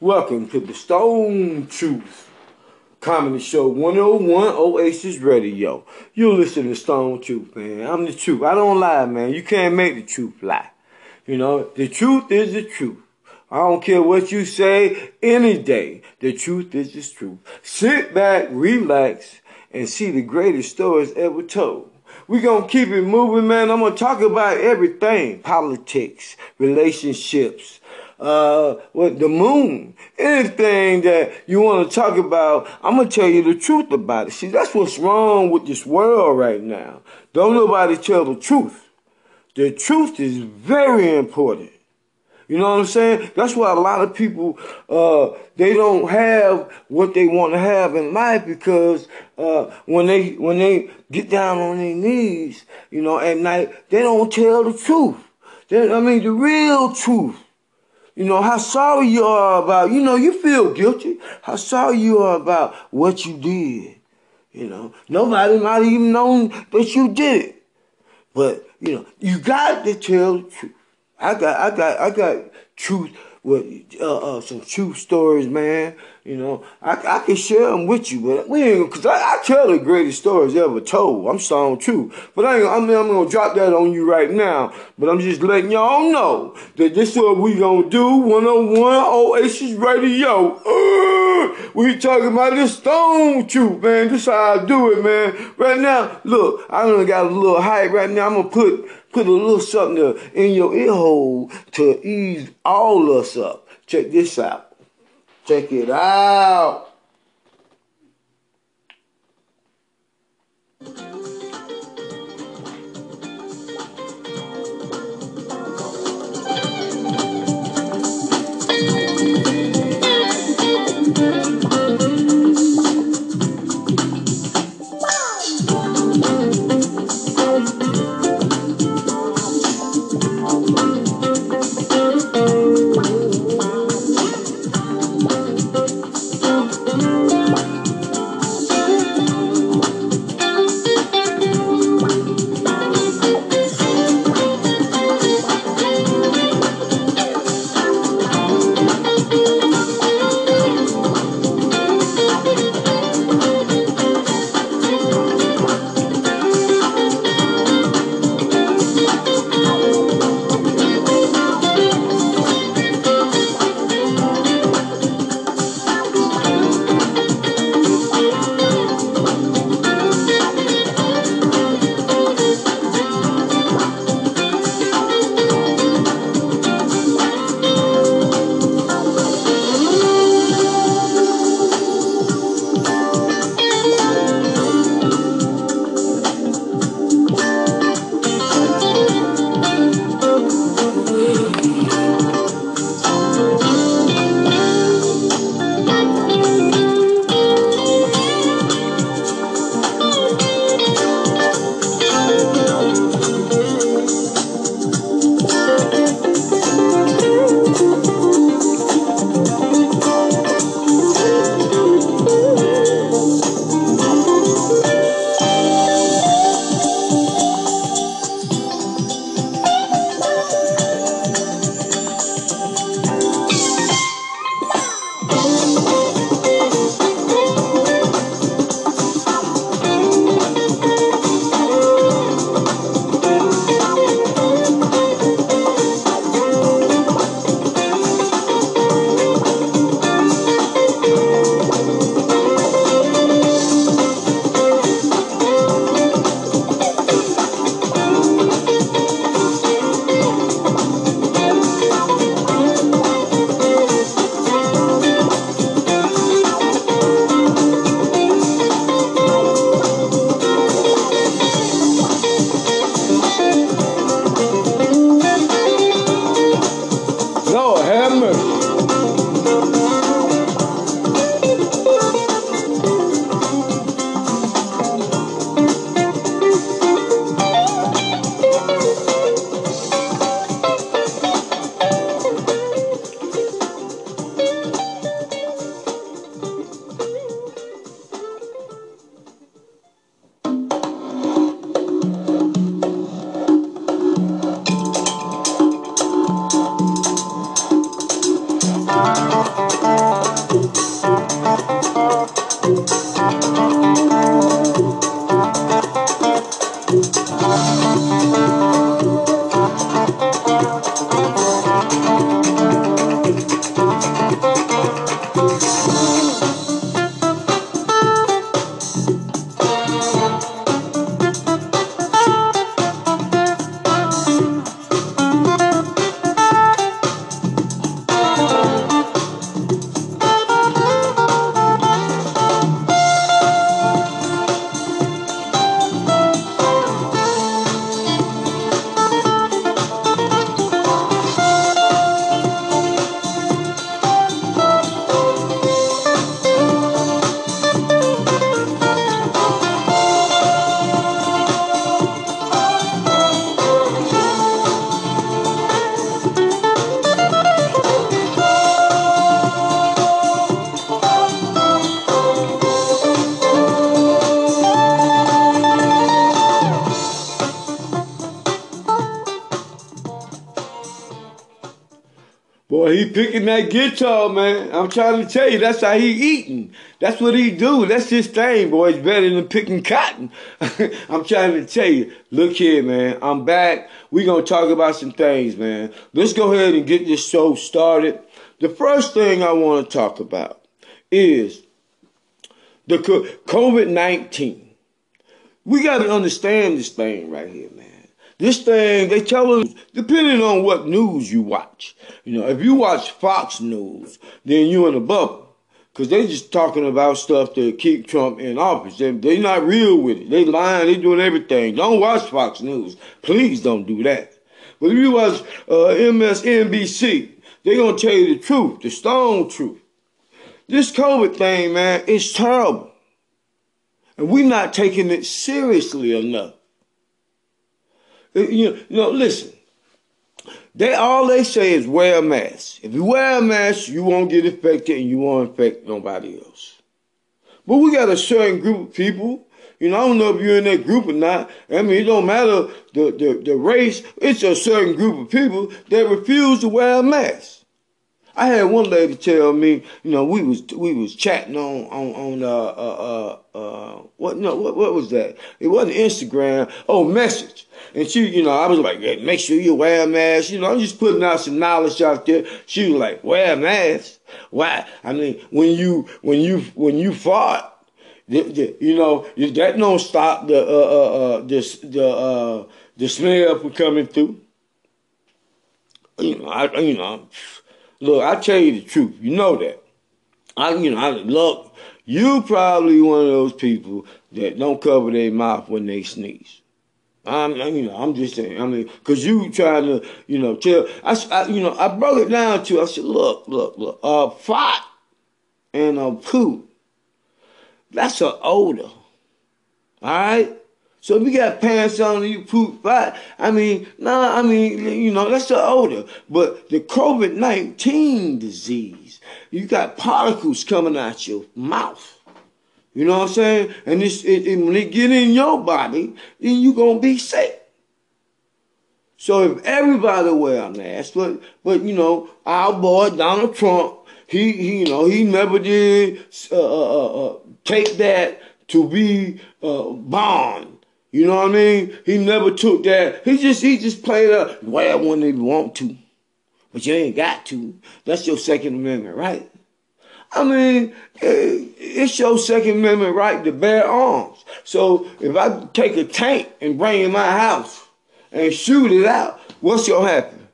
Welcome to the Stone Truth Comedy Show 101 Oasis Radio. You listen to Stone Truth, man. I'm the truth. I don't lie, man. You can't make the truth lie. You know, the truth is the truth. I don't care what you say any day. The truth is the truth. Sit back, relax, and see the greatest stories ever told. We're going to keep it moving, man. I'm going to talk about everything politics, relationships, uh, what the moon, anything that you want to talk about, I'm gonna tell you the truth about it. See, that's what's wrong with this world right now. Don't nobody tell the truth. The truth is very important. You know what I'm saying? That's why a lot of people uh, they don't have what they want to have in life because uh, when they when they get down on their knees, you know, at night, they don't tell the truth. They, I mean, the real truth. You know, how sorry you are about, you know, you feel guilty. How sorry you are about what you did. You know, nobody might even known that you did it. But, you know, you got to tell the truth. I got, I got, I got truth with uh, uh, some true stories, man. You know, I, I can share them with you, but we ain't because I, I, tell the greatest stories ever told. I'm stone true, but I ain't, I mean, I'm gonna drop that on you right now. But I'm just letting y'all know that this is what we gonna do. 101 Oasis Radio. Uh, we talking about this stone truth, man. This how I do it, man. Right now, look, I done got a little hype right now. I'm gonna put Put a little something in your ear hole to ease all us up. Check this out. Check it out. Picking that guitar, man. I'm trying to tell you, that's how he eating. That's what he do. That's his thing, boy. It's better than picking cotton. I'm trying to tell you. Look here, man. I'm back. we going to talk about some things, man. Let's go ahead and get this show started. The first thing I want to talk about is the COVID-19. We got to understand this thing right here, man. This thing, they tell us, depending on what news you watch. You know, if you watch Fox News, then you in a bubble. Because they just talking about stuff to keep Trump in office. They, they not real with it. They lying, they doing everything. Don't watch Fox News. Please don't do that. But if you watch uh, MSNBC, they to tell you the truth, the stone truth. This COVID thing, man, is terrible. And we're not taking it seriously enough. Uh, you know, listen. They all they say is wear a mask. If you wear a mask, you won't get infected and you won't infect nobody else. But we got a certain group of people. You know, I don't know if you're in that group or not. I mean, it don't matter the, the, the race. It's a certain group of people that refuse to wear a mask. I had one lady tell me, you know, we was we was chatting on on on uh uh uh, uh what no what what was that? It wasn't Instagram. Oh, message. And she, you know, I was like, hey, make sure you wear a mask. You know, I'm just putting out some knowledge out there. She was like, wear a mask. Why? I mean, when you when you when you fart, you know, that don't stop the uh uh, uh the the uh the smell from coming through. You know, I you know. Look, I tell you the truth. You know that. I, you know, I look. You probably one of those people that don't cover their mouth when they sneeze. I'm, you know, I'm just saying. I mean, cause you trying to, you know, tell. I, I, you know, I broke it down to. I said, look, look, look. A fart and a poo. That's an odor. All right. So if you got pants on and you poop fat, I mean, nah, I mean, you know, that's the odor. But the COVID-19 disease, you got particles coming out your mouth. You know what I'm saying? And it's, it, it, when it get in your body, then you to be sick. So if everybody wear a mask, but, but, you know, our boy Donald Trump, he, he you know, he never did uh, uh, uh, uh take that to be uh, bond you know what I mean? He never took that. He just he just played up. Well, when they want to, but you ain't got to. That's your Second Amendment right. I mean, it's your Second Amendment right to bear arms. So if I take a tank and bring it in my house and shoot it out, what's gonna happen?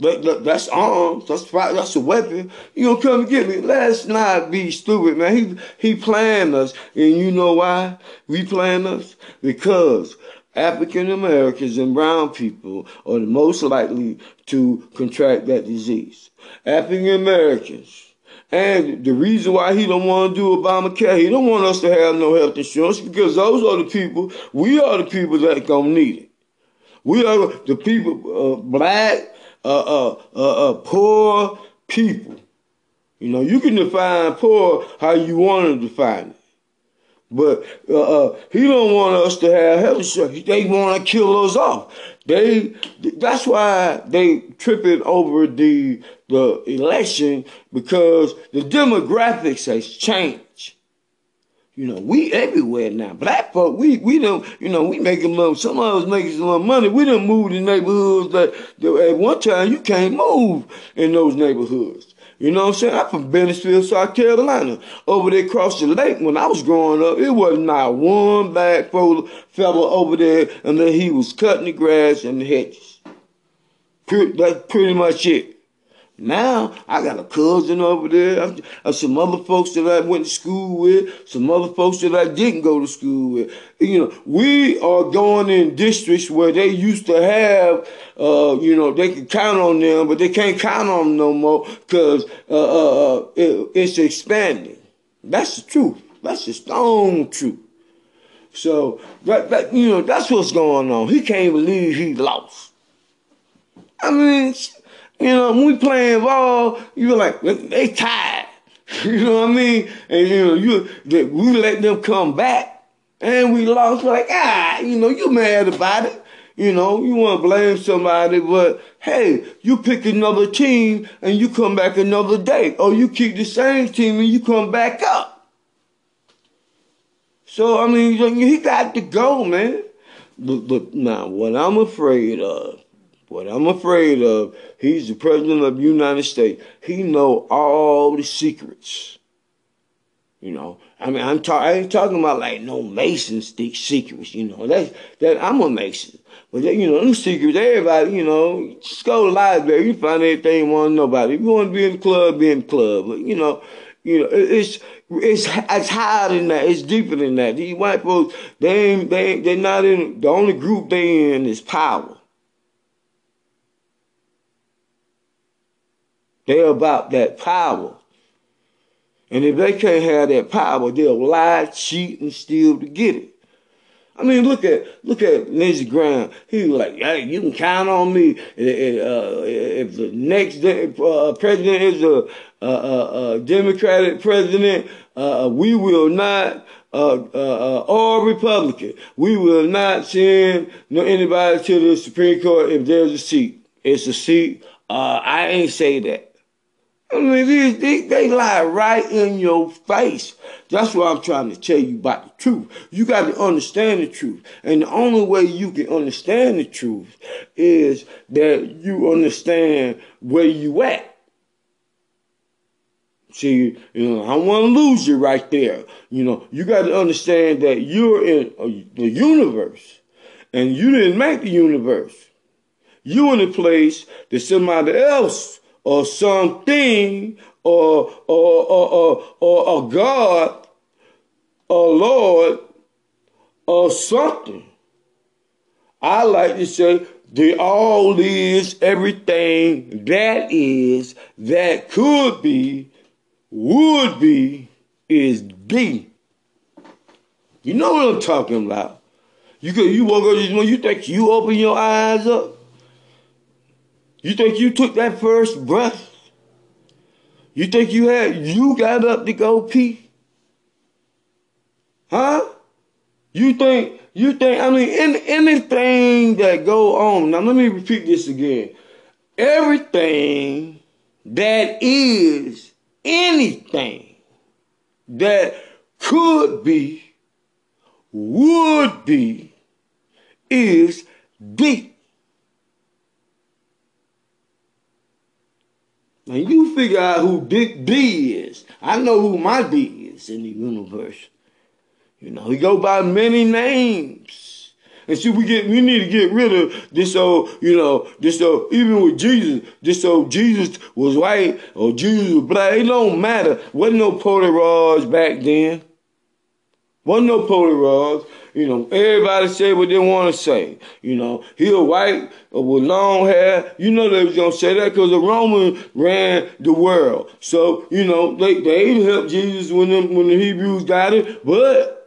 That, that's arms. That's that's a weapon. You gonna come and get me? Let's not be stupid, man. He he planned us, and you know why we planned us? Because African Americans and brown people are the most likely to contract that disease. African Americans. And the reason why he don't want to do Obamacare, he don't want us to have no health insurance because those are the people, we are the people that gonna need it. We are the people, uh, black, uh, uh, uh, uh, poor people. You know, you can define poor how you want to define it. But uh, uh, he don't want us to have health insurance. They want to kill us off. They that's why they tripping over the the election because the demographics has changed. You know, we everywhere now. Black folk, we we don't, you know, we making little, some of us making some money. We done moved in neighborhoods that, that at one time you can't move in those neighborhoods. You know what I'm saying? I'm from Bennettsville, South Carolina. Over there across the lake, when I was growing up, it wasn't not one black fella over there unless he was cutting the grass and the hedges. That's pretty much it. Now I got a cousin over there. I, some other folks that I went to school with, some other folks that I didn't go to school with. You know, we are going in districts where they used to have, uh, you know, they can count on them, but they can't count on them no more because uh, uh, uh, it, it's expanding. That's the truth. That's the stone truth. So that, that you know, that's what's going on. He can't believe he lost. I mean. You know, when we playing ball, you like, they tired. You know what I mean? And you know, you we let them come back and we lost. We're like, ah, you know, you mad about it. You know, you want to blame somebody, but hey, you pick another team and you come back another day. Or you keep the same team and you come back up. So, I mean, he got to go, man. But, but now, what I'm afraid of, what I'm afraid of, he's the president of the United States. He know all the secrets. You know, I mean, I'm talking. I ain't talking about like no Mason secrets. You know, that's that I'm a Mason. But you know, them secrets, everybody, you know, just go to the library, you find anything you want about. If you want to be in the club, be in the club. But you know, you know, it's it's it's higher than that. It's deeper than that. These white folks, they ain't they ain't, they're not in the only group they in is power. They're about that power. And if they can't have that power, they'll lie, cheat, and steal to get it. I mean, look at look at Lindsey Graham. He was like, "Hey, you can count on me. Uh, if the next uh, president is a, a, a Democratic president, uh, we will not." Uh, uh, uh, or Republican, we will not send anybody to the Supreme Court if there's a seat. It's a seat. I ain't say that. I mean, they, they, they, lie right in your face. That's what I'm trying to tell you about the truth. You got to understand the truth. And the only way you can understand the truth is that you understand where you at. See, you know, I want to lose you right there. You know, you got to understand that you're in a, the universe and you didn't make the universe. You in a place that somebody else or something or or or or, or a God or Lord or something. I like to say the all is everything that is, that could be, would be, is be. You know what I'm talking about. You could you walk up when you think you open your eyes up you think you took that first breath? You think you had you got up to go pee? Huh? You think you think I mean in, anything that go on. Now let me repeat this again. Everything that is anything that could be, would be, is deep. Now you figure out who Big D is. I know who my D is in the universe. You know, he go by many names. And see, we get we need to get rid of this old, you know, this old, even with Jesus, this old Jesus was white or Jesus was black. It don't matter. Wasn't no Polaroids back then. Wasn't no Polaroids. You know, everybody say what they want to say. You know, he a white with long hair. You know they was gonna say that because the Romans ran the world. So you know they they helped Jesus when them when the Hebrews got it, but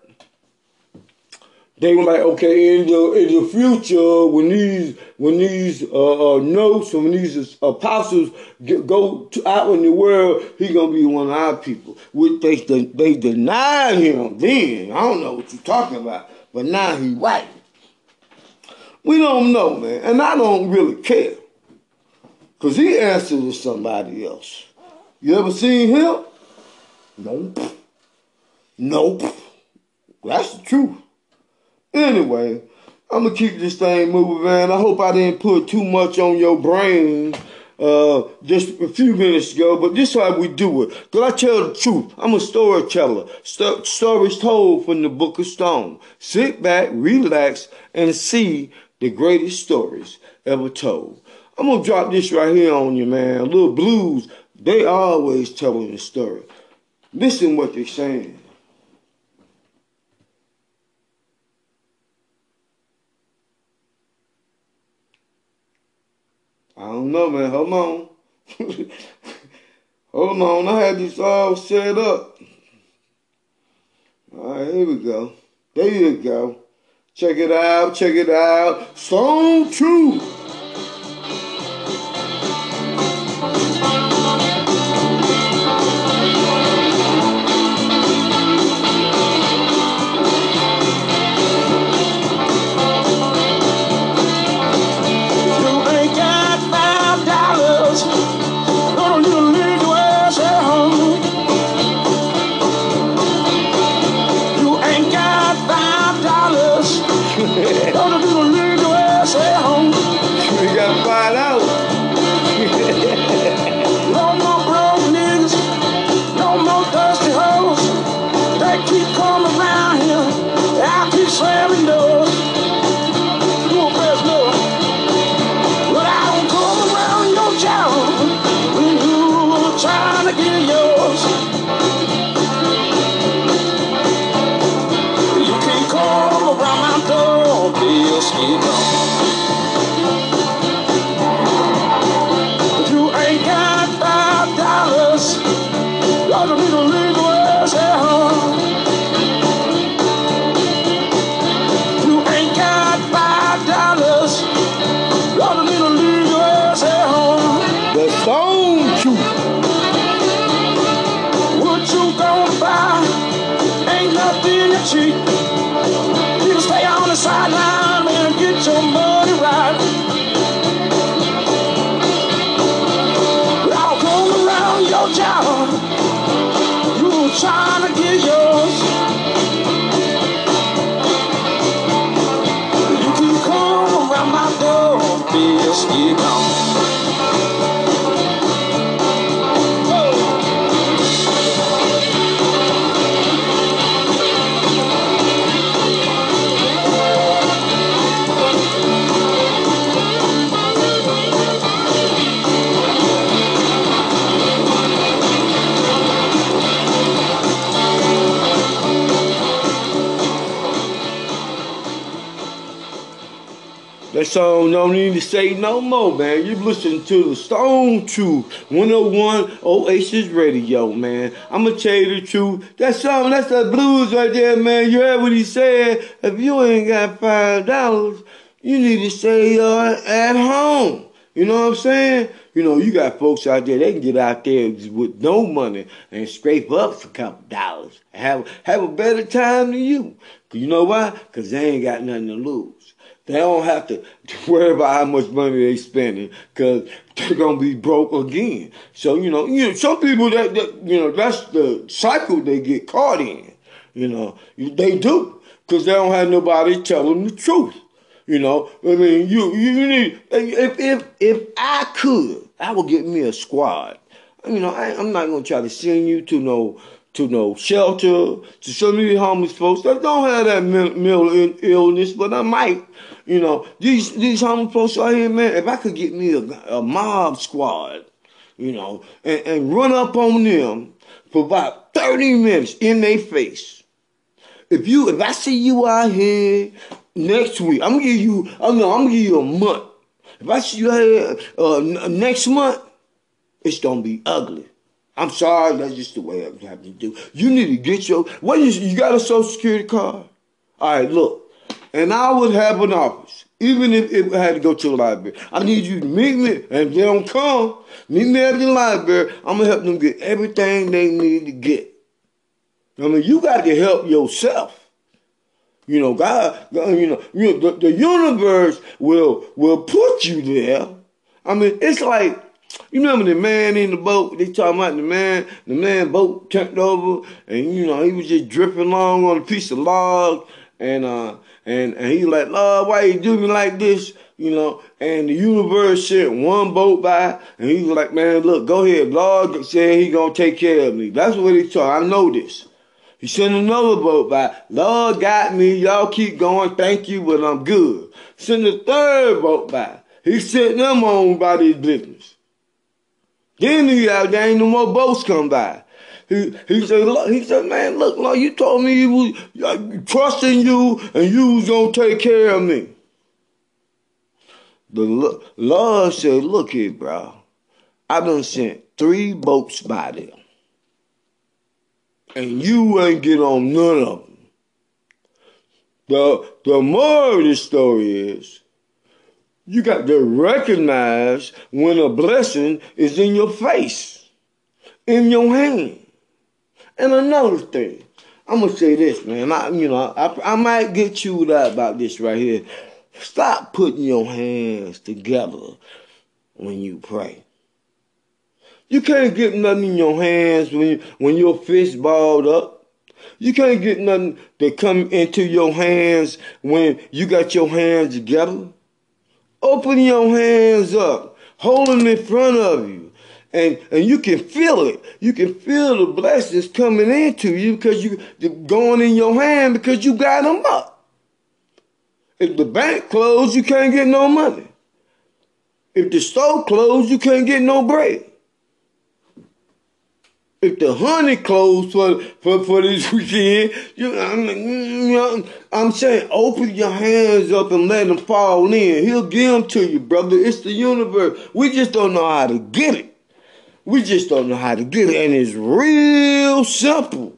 they were like, okay, in the in the future, when these when these uh, uh, notes, when these apostles get, go to, out in the world, he gonna be one of our people. Which they they denied him then. I don't know what you're talking about, but now he white. We don't know, man, and I don't really care, cause he answered to somebody else. You ever seen him? Nope. Nope. That's the truth. Anyway, I'm gonna keep this thing moving, man. I hope I didn't put too much on your brain uh, just a few minutes ago, but this is how we do it. Cause I tell the truth. I'm a storyteller. St- stories told from the Book of Stone. Sit back, relax, and see the greatest stories ever told. I'm gonna drop this right here on you, man. Little blues. They always telling a story. Listen what they're saying. I don't know, man. Hold on. Hold on. I had this all set up. All right, here we go. There you go. Check it out. Check it out. Song 2. Song don't need to say no more, man. You listen to the Stone Truth 101 Oasis Radio, man. I'ma tell you the truth. That song, that's that blues right there, man. You heard what he said. If you ain't got five dollars, you need to stay uh, at home. You know what I'm saying? You know, you got folks out there, they can get out there with no money and scrape up for a couple dollars. Have have a better time than you. You know why? Because they ain't got nothing to lose. They don't have to worry about how much money they spending because they're gonna be broke again. So you know, you know, some people that, that you know that's the cycle they get caught in. You know, they do because they don't have nobody tell them the truth. You know, I mean, you you need if if if I could, I would get me a squad. You know, I, I'm not gonna try to send you to no to no shelter to of these homeless folks that don't have that mental illness, but I might. You know, these these homeless folks out here, man. If I could get me a, a mob squad, you know, and, and run up on them for about thirty minutes in their face. If you, if I see you out here next week, I'm gonna give you. I'm no, I'm gonna give you a month. If I see you out here uh, next month, it's gonna be ugly. I'm sorry, that's just the way I have to do. You need to get your. What is you got a social security card? All right, look and I would have an office, even if it had to go to the library. I need you to meet me, and if they don't come, meet me at the library. I'm gonna help them get everything they need to get. I mean, you got to help yourself. You know, God, you know, you know the, the universe will will put you there. I mean, it's like you remember the man in the boat? They talking about the man, the man boat turned over, and you know he was just dripping along on a piece of log, and uh, and and he like, Lord, why you do me like this? You know, and the universe sent one boat by, and he was like, man, look, go ahead. Lord said he gonna take care of me. That's what he told. I know this. He sent another boat by. Lord got me. Y'all keep going. Thank you, but I'm good. Send a third boat by. He sent them on about his business. Then he out there ain't no more boats come by. He, he said, look, he said, man, look, Lord, you told me you was uh, trusting you and you was gonna take care of me. The Lord said, look here, bro. I done sent three boats by there. And you ain't get on none of them. The, the more of the story is, you got to recognize when a blessing is in your face, in your hand. And another thing, I'm gonna say this, man. I, you know, I, I might get chewed out about this right here. Stop putting your hands together when you pray. You can't get nothing in your hands when when your fist balled up. You can't get nothing to come into your hands when you got your hands together. Open your hands up, hold them in front of you and and you can feel it. You can feel the blessings coming into you because you are going in your hand because you got them up. If the bank closed, you can't get no money. If the store closed, you can't get no bread. If the honey closed for for, for this weekend, you, know, I'm saying open your hands up and let them fall in. He'll give them to you, brother. It's the universe. We just don't know how to get it. We just don't know how to get it, and it's real simple.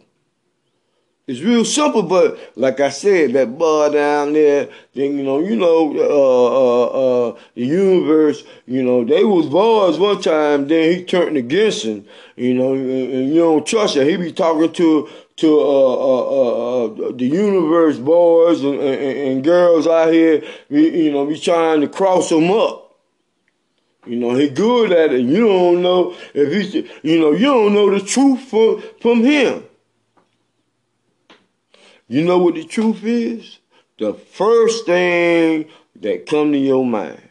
It's real simple, but like I said, that bar down there, then you know, you know, uh, uh, uh, the universe, you know, they was boys one time. Then he turned against him, you know, and, and you don't trust him. He be talking to to uh, uh, uh, uh the universe boys and, and, and, girls out here, you know, be trying to cross them up. You know, he good at it. You don't know if he's, you know, you don't know the truth from from him. You know what the truth is? The first thing that come to your mind.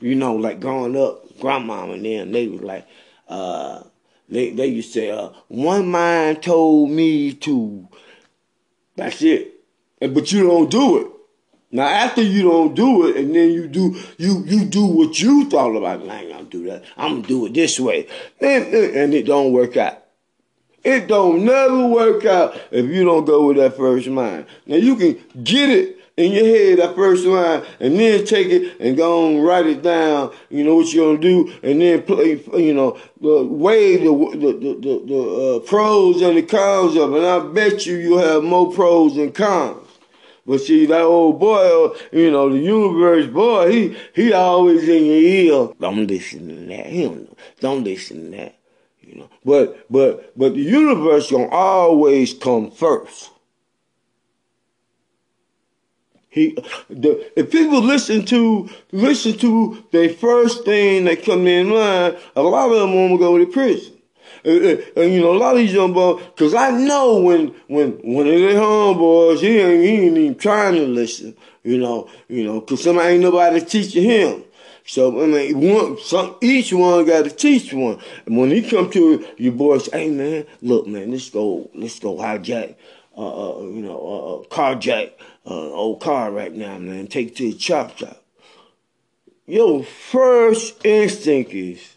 You know, like growing up, grandmama and them, they was like, uh, they they used to say, uh, one mind told me to. That's it. But you don't do it. Now after you don't do it, and then you do you you do what you thought about. I ain't gonna do that. I'm gonna do it this way, and, and it don't work out. It don't never work out if you don't go with that first mind. Now you can get it in your head, that first mind, and then take it and go and write it down. You know what you're gonna do, and then play. You know, the the the, the, the uh, pros and the cons of it. And I bet you you'll have more pros than cons. But see, that old boy, you know, the universe boy, he he always in your ear. Don't listen to that. He don't. Don't listen to that. You know, but but but the universe gonna always come first. He, the, if people listen to listen to the first thing that come in mind, a lot of them won't go to prison. And, and, and, you know, a lot of these young boys, cause I know when when when they homeboys, he ain't, he ain't even trying to listen. You know, you know, cause somebody ain't nobody teaching him. So I mean, one, some, each one got to teach one. And when he come to your boys, hey man, look man, let's go, let's go hijack, uh, uh you know, uh, uh carjack, uh, old car right now, man. Take to the chop shop. Your first instinct is,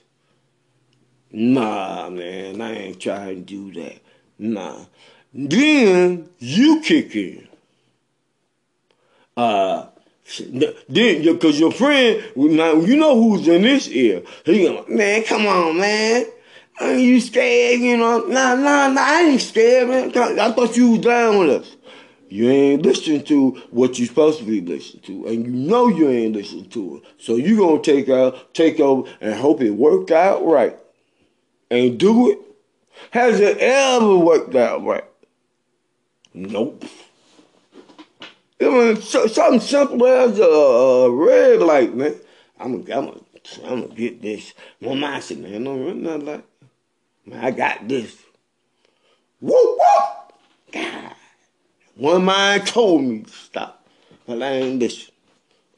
nah, man, I ain't trying to do that. Nah. Then you kick in. Uh, then, because your friend, now you know who's in this ear. He going, man, come on, man. Are you scared? You know, nah, nah, nah, I ain't scared, man. I thought you was down with us. You ain't listening to what you supposed to be listening to, and you know you ain't listening to it. So you gonna take out, take over, and hope it work out right, and do it. Has it ever worked out right? Nope. I mean, so, something simple as a, red light, man. I'm gonna, I'm I'm gonna get this. One mind said, man, run nothing like, man, I got this. Whoop whoop. God. One mind told me to stop, but I ain't listen.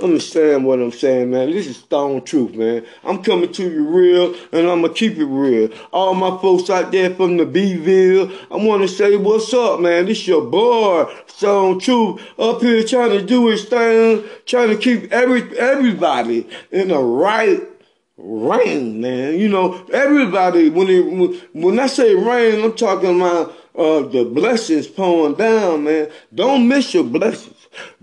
Understand what I'm saying, man. This is stone truth, man. I'm coming to you real, and I'm gonna keep it real. All my folks out there from the B-ville, I wanna say what's up, man. This your boy, Stone Truth, up here trying to do his thing, trying to keep every everybody in the right rain, man. You know, everybody when it when I say rain, I'm talking about uh, the blessings pouring down, man. Don't miss your blessings.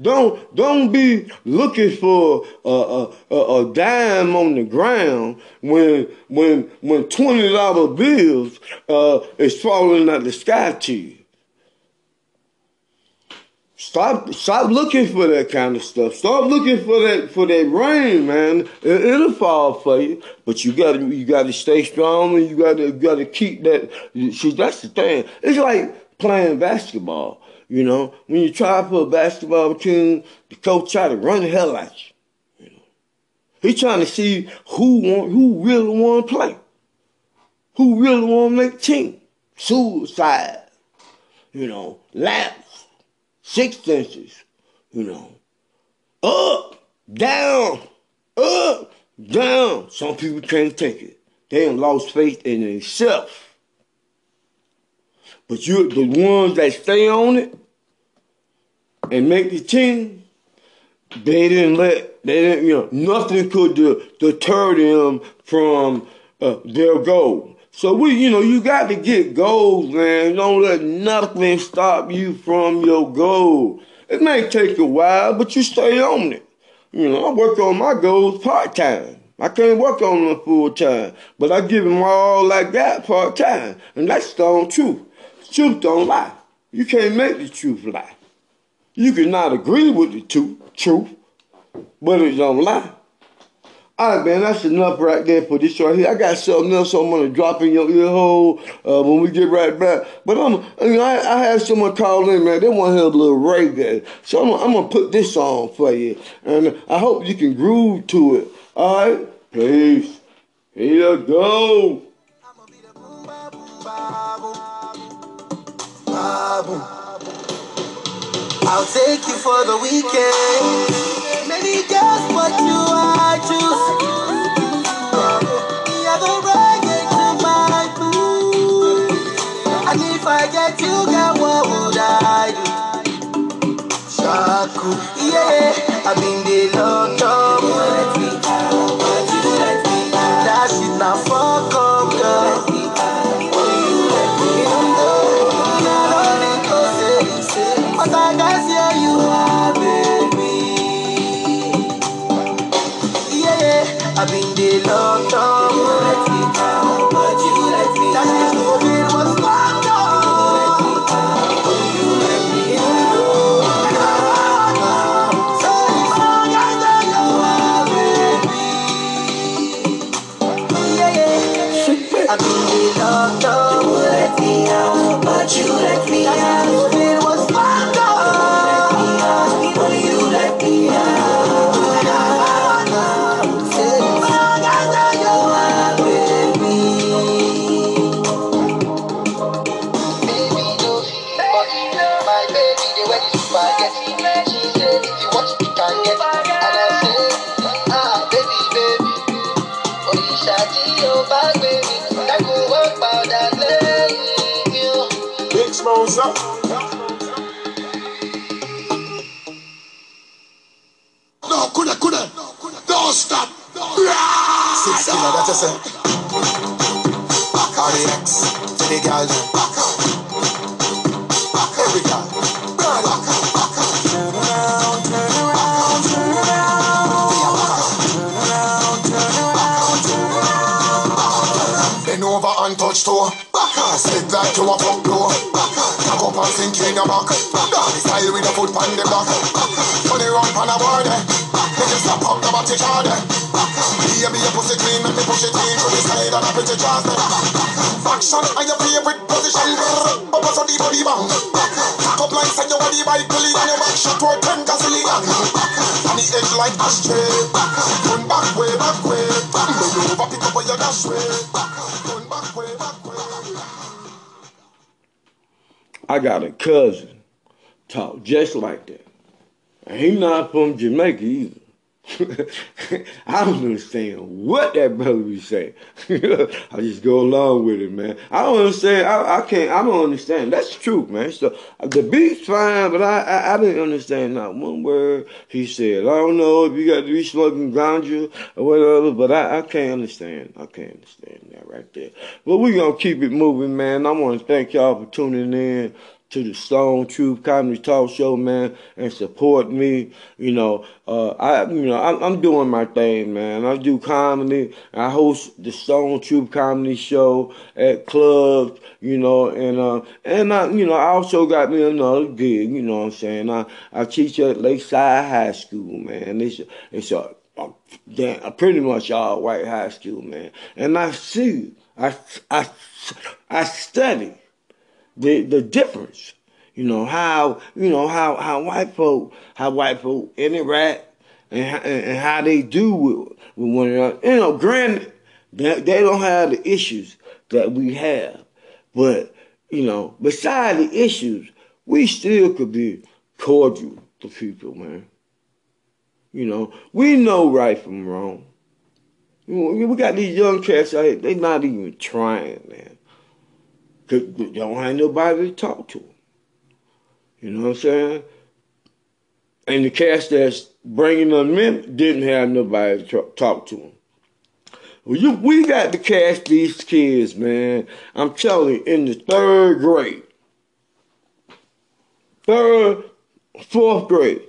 Don't don't be looking for a, a, a dime on the ground when when when twenty dollar bills uh, is falling out the sky to you. Stop stop looking for that kind of stuff. Stop looking for that for that rain, man. It, will fall for you, but you gotta you gotta stay strong and you gotta gotta keep that. See, that's the thing. It's like playing basketball. You know, when you try for a basketball team, the coach try to run the hell out you. You know, he trying to see who want, who really want to play, who really want to make team. Suicide, you know, laps, six inches, you know, up, down, up, down. Some people can't take it. They have lost faith in themselves. But you, the ones that stay on it, and make the team, they didn't let they didn't you know nothing could de- deter them from uh, their goal. So we you know you got to get goals, man. Don't let nothing stop you from your goal. It may take a while, but you stay on it. You know, I work on my goals part time. I can't work on them full time, but I give them all I got part time, and that's the truth. Truth don't lie. You can't make the truth lie. You cannot agree with the truth, truth, but it don't lie. All right, man, that's enough right there for this right here. I got something else I'm gonna drop in your ear hole uh, when we get right back. But I'm, you know, I, I had someone call in, man. They want to hear a little reggae, so I'm, I'm gonna put this on for you, and I hope you can groove to it. All right, peace. Here you go. I'll take you for the weekend. Many girls, but you I choose. And if I get you, girl, what would I do? Yeah, I've been the long. Killer, that's just it. RDX, to the girl them. Every girl. Around, turn around, turn around. Turn around, turn around, turn around. Bend over and touch toe. Sit like you a. Cock up and sink in your back. Doggy style with a foot on eh? the back. Turn it round on a board. Make it stop up the body shard. Eh? Baby, your pussy clean, make me push it in to the side and I pretty jazz. Eh? Action and your favorite position. Up on the body bang. Cock up like send your body by gully and your back shot toward ten gazillion. On the edge like ashtray. Turn back way, back way. Bend over, pick up where you dash way. I got a cousin talk just like that. And he not from Jamaica either. I don't understand what that brother be saying. I just go along with it, man. I don't understand. I, I can't. I don't understand. That's true, man. So the beat's fine, but I, I I didn't understand not one word he said. I don't know if you got to be smoking ganja or whatever, but I, I can't understand. I can't understand that right there. But we gonna keep it moving, man. I want to thank y'all for tuning in to the Stone Truth Comedy Talk Show, man, and support me. You know, uh, I, you know, I'm, I'm doing my thing, man. I do comedy. I host the Stone Truth Comedy Show at clubs, you know, and uh, and I, you know, I also got me another gig. You know what I'm saying? I I teach at Lakeside High School, man. It's it's a, a, a pretty much all white high school, man. And I see, I I I study the the difference. You know how you know how how white folk how white folk interact and and how they do with, with one another. You know, granted, they, they don't have the issues that we have, but you know, beside the issues, we still could be cordial to people, man. You know, we know right from wrong. You know, we got these young cats out here, they not even trying, man. Cause don't have nobody to talk to. You know what I'm saying? And the cats that's bringing them in didn't have nobody to talk to them. Well, you, we got to catch these kids, man. I'm telling you, in the third grade, third, fourth grade.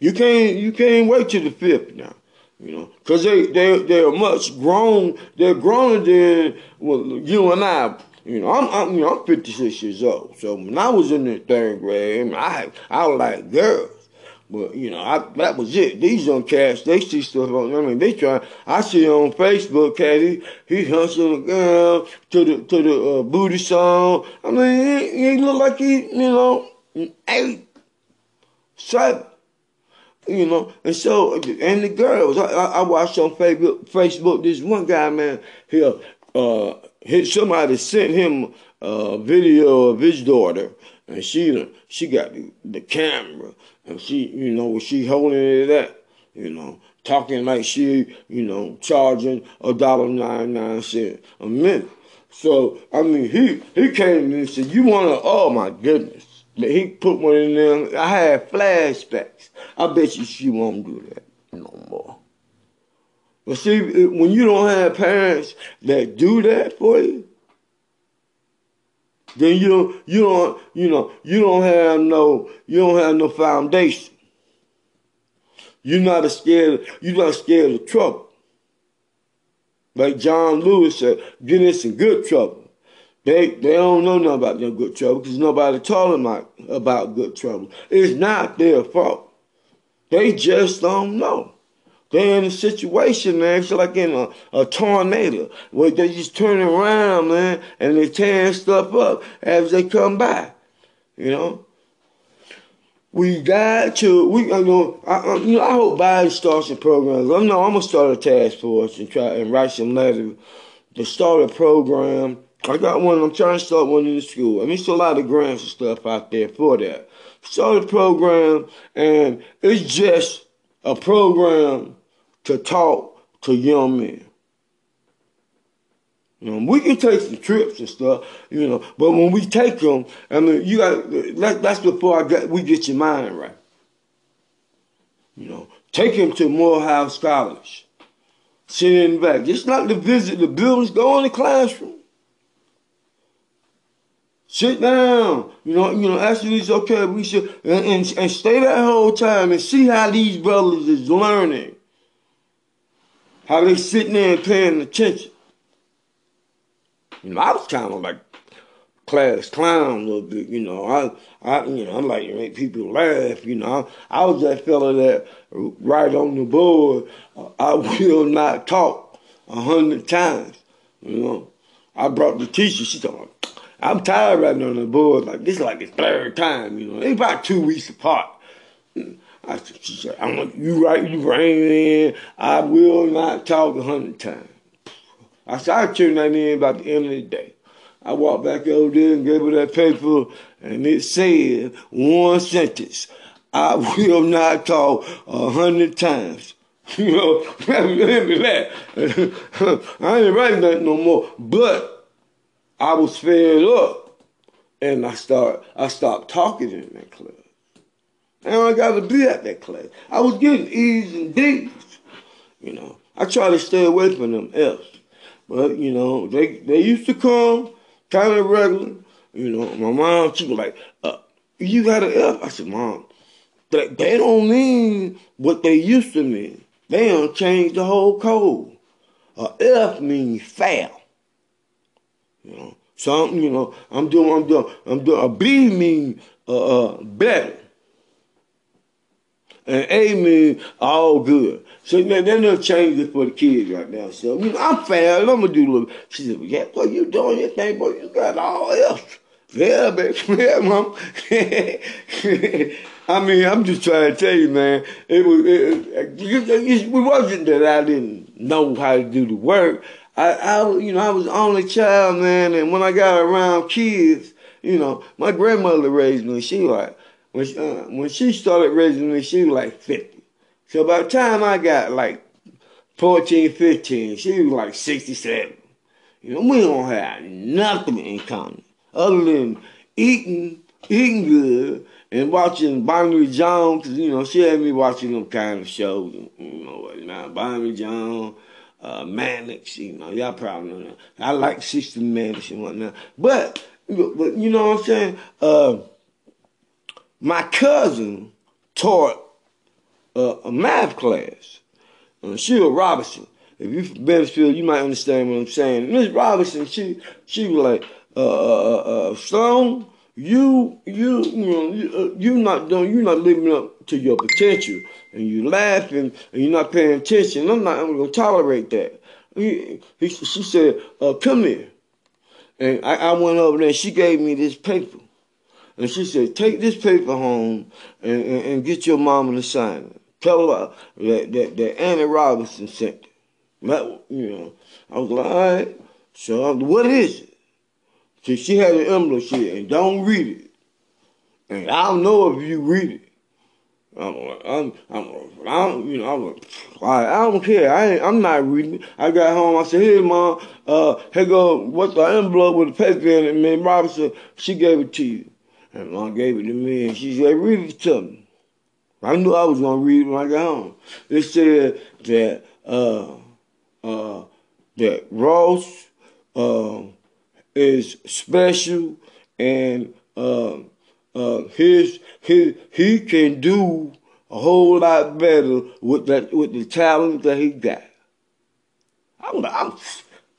You can't you can't wait to the fifth now, you know, because they they they are much grown. They're growner than well, you and I You know, I'm, I'm you know I'm 56 years old. So when I was in the third grade, I I was like girls. But you know, I, that was it. These young cats, they see stuff on. I mean, they try. I see on Facebook, he he hustling a girl to the to the uh, booty song. I mean, he, he look like he you know eight, seven. You know, and so and the girls, I, I, I watched on Facebook. Facebook, this one guy, man, he uh, somebody sent him a video of his daughter, and she she got the, camera and she, you know, she holding it at, you know, talking like she, you know, charging a dollar nine nine cent a minute. So I mean, he he came and said, "You want to? Oh my goodness!" He put one in there. I had flashbacks. I bet you she won't do that. But see, when you don't have parents that do that for you, then you don't you don't you know you don't have no you don't have no foundation. You're not scared you're not scared of trouble. Like John Lewis said, get in some good trouble. They they don't know nothing about no good trouble because nobody told them about, about good trouble. It's not their fault. They just don't know. They're in a situation, man. It's like in a, a tornado where they just turn around, man, and they tearing stuff up as they come by. You know, we got to. We, you know, I, I, you know, I hope Biden starts some programs. I know I'm gonna start a task force and try and write some letters to start a program. I got one. I'm trying to start one in the school. I mean, there's a lot of grants and stuff out there for that. Start a program, and it's just a program to talk to young men. You know, we can take some trips and stuff, you know, but when we take them, I mean, you got that, that's before I got we get your mind right. You know, take him to Morehouse College. Sit in the back. Just not to visit the buildings, go in the classroom. Sit down. You know, you know, actually it's okay, we should and, and, and stay that whole time and see how these brothers is learning. How they sitting there and paying attention. You know, I was kind of like class clown a little bit, you know. I, I, you know, I'm like to make people laugh, you know. I, I was that fella that write on the board, uh, I will not talk a hundred times, you know. I brought the teacher, she told me, I'm tired write on the board, like this is like the third time, you know. It's about two weeks apart. I, she said, I want you right, you rein in. I will not talk a hundred times. I said, I'll turn that in about the end of the day. I walked back over there and gave her that paper, and it said one sentence. I will not talk a hundred times. You know, let me laugh. I ain't writing that no more. But I was fed up, and I start I stopped talking in that class. And I got to be at that class. I was getting E's and D's. You know, I try to stay away from them F's. But, you know, they they used to come kind of regular. You know, my mom, she was like, uh, you got an F? I said, Mom, they, they don't mean what they used to mean. They don't change the whole code. A F means fail. You know, something, you know, I'm doing, I'm doing, I'm doing. A B means uh, uh, better and A mean all good. So man, they're not changing it for the kids right now. So you know, I'm fair. I'm gonna do a little. She said, well, "Yeah, boy, you doing your thing, boy. You got all else." Yeah, baby. Yeah, mom. I mean, I'm just trying to tell you, man. It was. It, it, it wasn't that I didn't know how to do the work. I, I, you know, I was only child, man, and when I got around kids, you know, my grandmother raised me. She like when she, uh, when she started raising me, she was like 50. So by the time I got like 14, 15, she was like 67. You know, we don't have nothing in common other than eating, eating good, and watching Barnaby Jones, you know, she had me watching them kind of shows, you know, now Barnaby Jones, uh, Mannix, you know, y'all probably know that. I like 60 Mannix and whatnot. But, but you know what I'm saying? Uh, my cousin taught uh, a math class. Uh, Sheila Robinson. If you're from Bakersfield, you might understand what I'm saying. Miss Robinson, she she was like, uh, uh, uh, Stone, you you you know uh, you not doing you not living up to your potential, and you laughing and you're not paying attention. I'm not I'm gonna tolerate that. He, he, she said, uh, "Come here," and I, I went over there. and She gave me this paper, and she said, "Take this paper home and, and, and get your mama to sign it. Tell her that that, that Annie Robinson sent it." You know, I was like, "All right." So what is it? So she had an envelope shit and don't read it. And I don't know if you read it. I'm, I'm, I'm, I'm you know, I'm like, I, don't care. I ain't, I'm not reading. I got home. I said, "Here, mom. Uh, here go what's the envelope with the paper in it?" Man, Robinson, she gave it to you, and mom gave it to me, and she said, "Read it to me." I knew I was gonna read it when I got home. It said that uh, uh, that Ross uh, is special and uh, uh, his his he can do a whole lot better with that with the talent that he got. I'm I'm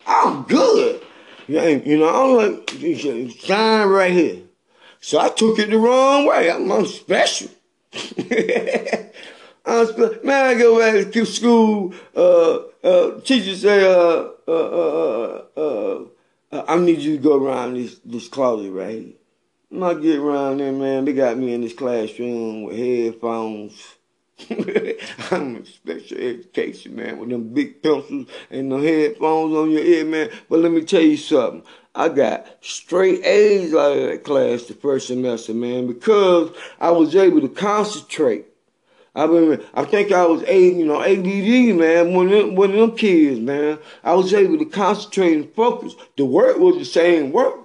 I'm good. You know, I'm like sign right here. So I took it the wrong way. I'm, I'm special. I'm spe- man, I go back to school. Uh, uh, teacher say, uh, uh, uh, uh, uh, uh, I need you to go around this this closet right here. And I get around there, man. They got me in this classroom with headphones. I'm in special education, man, with them big pencils and the headphones on your ear, man. But let me tell you something. I got straight A's out of that class the first semester, man, because I was able to concentrate. I mean, I think I was A, you know, ADD, man, one of, them, one of them kids, man. I was able to concentrate and focus. The work was the same work.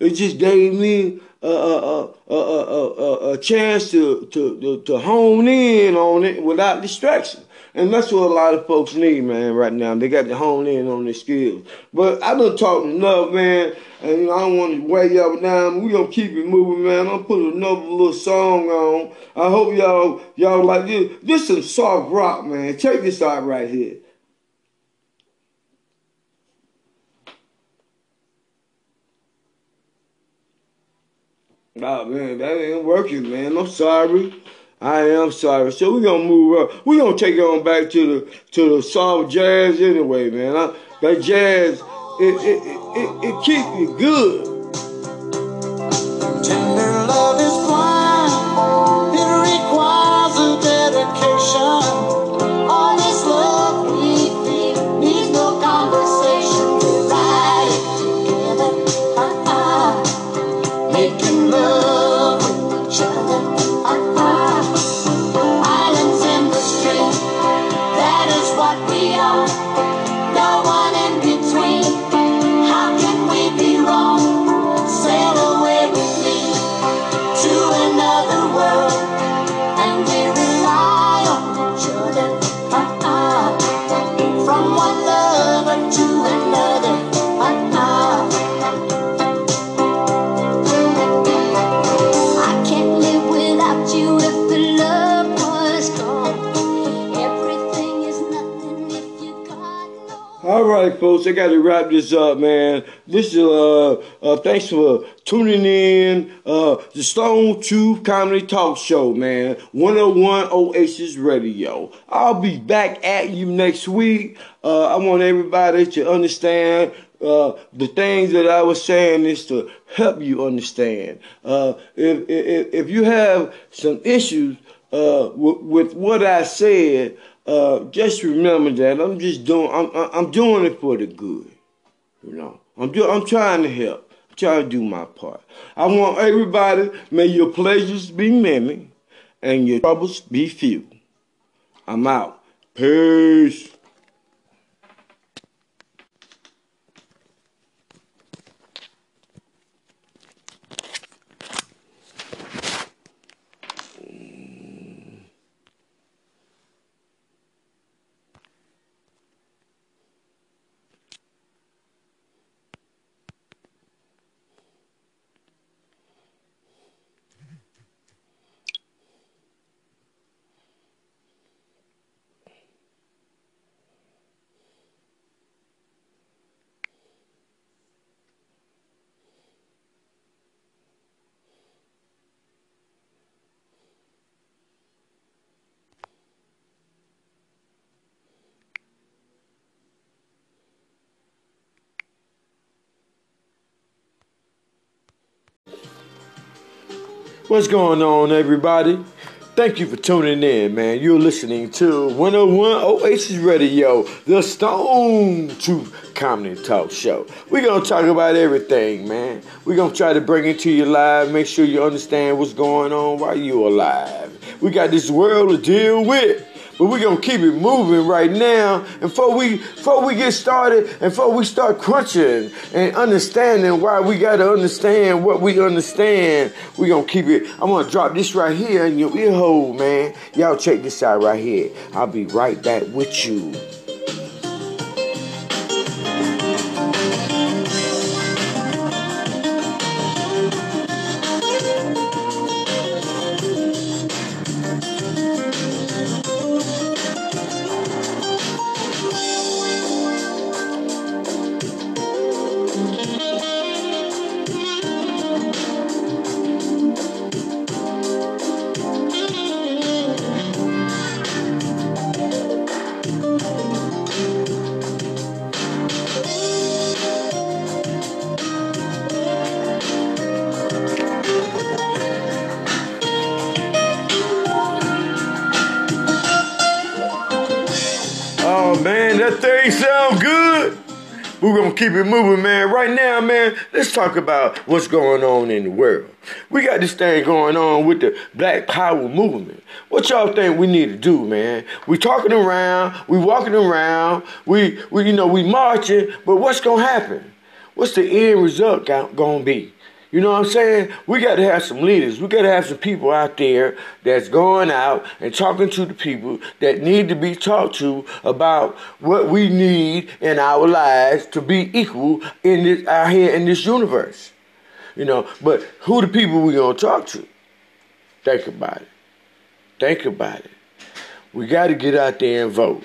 It just gave me a, a, a, a, a, a chance to, to, to, to hone in on it without distraction. And that's what a lot of folks need, man, right now. They got to hone in on their skills. But I done talked enough, man. And you know, I don't want to weigh y'all down. We gonna keep it moving, man. I'm put another little song on. I hope y'all y'all like this. This some soft rock, man. Check this out right here. Oh man, that ain't working, man. I'm sorry. I am sorry. So we're gonna move up. We're gonna take it on back to the to the soft jazz anyway, man. I, that jazz, it it, it, it, it keeps me good. Folks, I got to wrap this up, man. This is uh, uh thanks for tuning in. Uh, the Stone Truth Comedy Talk Show, man. 101 Oasis Radio. I'll be back at you next week. Uh, I want everybody to understand. Uh, the things that I was saying is to help you understand. Uh, if, if if you have some issues uh, with what I said, uh, just remember that I'm just doing. I'm I'm- doing it for the good. You know, I'm do, I'm trying to help. I'm trying to do my part. I want everybody. May your pleasures be many, and your troubles be few. I'm out. Peace. What's going on, everybody? Thank you for tuning in, man. You're listening to 101 Oasis Radio, the Stone Truth Comedy Talk Show. We're going to talk about everything, man. We're going to try to bring it to you live, make sure you understand what's going on while you're alive. We got this world to deal with. But we're gonna keep it moving right now. And before we before we get started and before we start crunching and understanding why we gotta understand what we understand, we're gonna keep it. I'm gonna drop this right here in your ear hole, man. Y'all check this out right here. I'll be right back with you. We're gonna keep it moving, man. Right now, man, let's talk about what's going on in the world. We got this thing going on with the Black Power movement. What y'all think we need to do, man? We talking around, we walking around, we, we you know, we marching, but what's gonna happen? What's the end result gonna be? You know what I'm saying? We got to have some leaders. We got to have some people out there that's going out and talking to the people that need to be talked to about what we need in our lives to be equal in this out here in this universe. You know, but who the people we gonna talk to? Think about it. Think about it. We got to get out there and vote.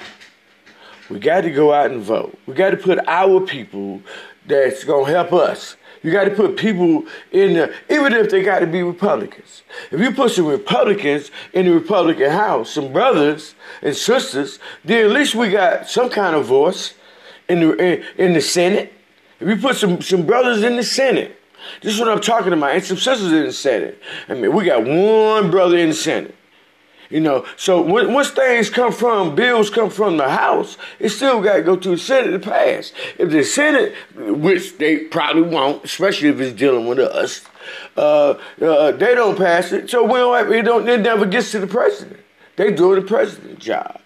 We got to go out and vote. We got to put our people that's gonna help us. You got to put people in there, even if they got to be Republicans. If you put some Republicans in the Republican House, some brothers and sisters, then at least we got some kind of voice in the in, in the Senate. If you put some some brothers in the Senate, this is what I'm talking about, and some sisters in the Senate. I mean, we got one brother in the Senate. You know, so once things come from, bills come from the House, it still got to go to the Senate to pass. If the Senate, which they probably won't, especially if it's dealing with us, uh, uh, they don't pass it, so we don't have, it, don't, it never gets to the president. They do the president's job.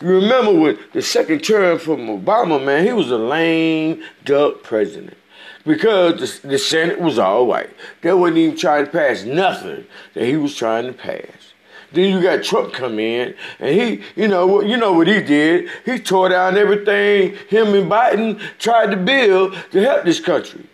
You remember with the second term from Obama, man, he was a lame duck president because the, the Senate was all white. They wouldn't even try to pass nothing that he was trying to pass. Then you got Trump come in, and he, you know, what you know what he did? He tore down everything him and Biden tried to build to help this country.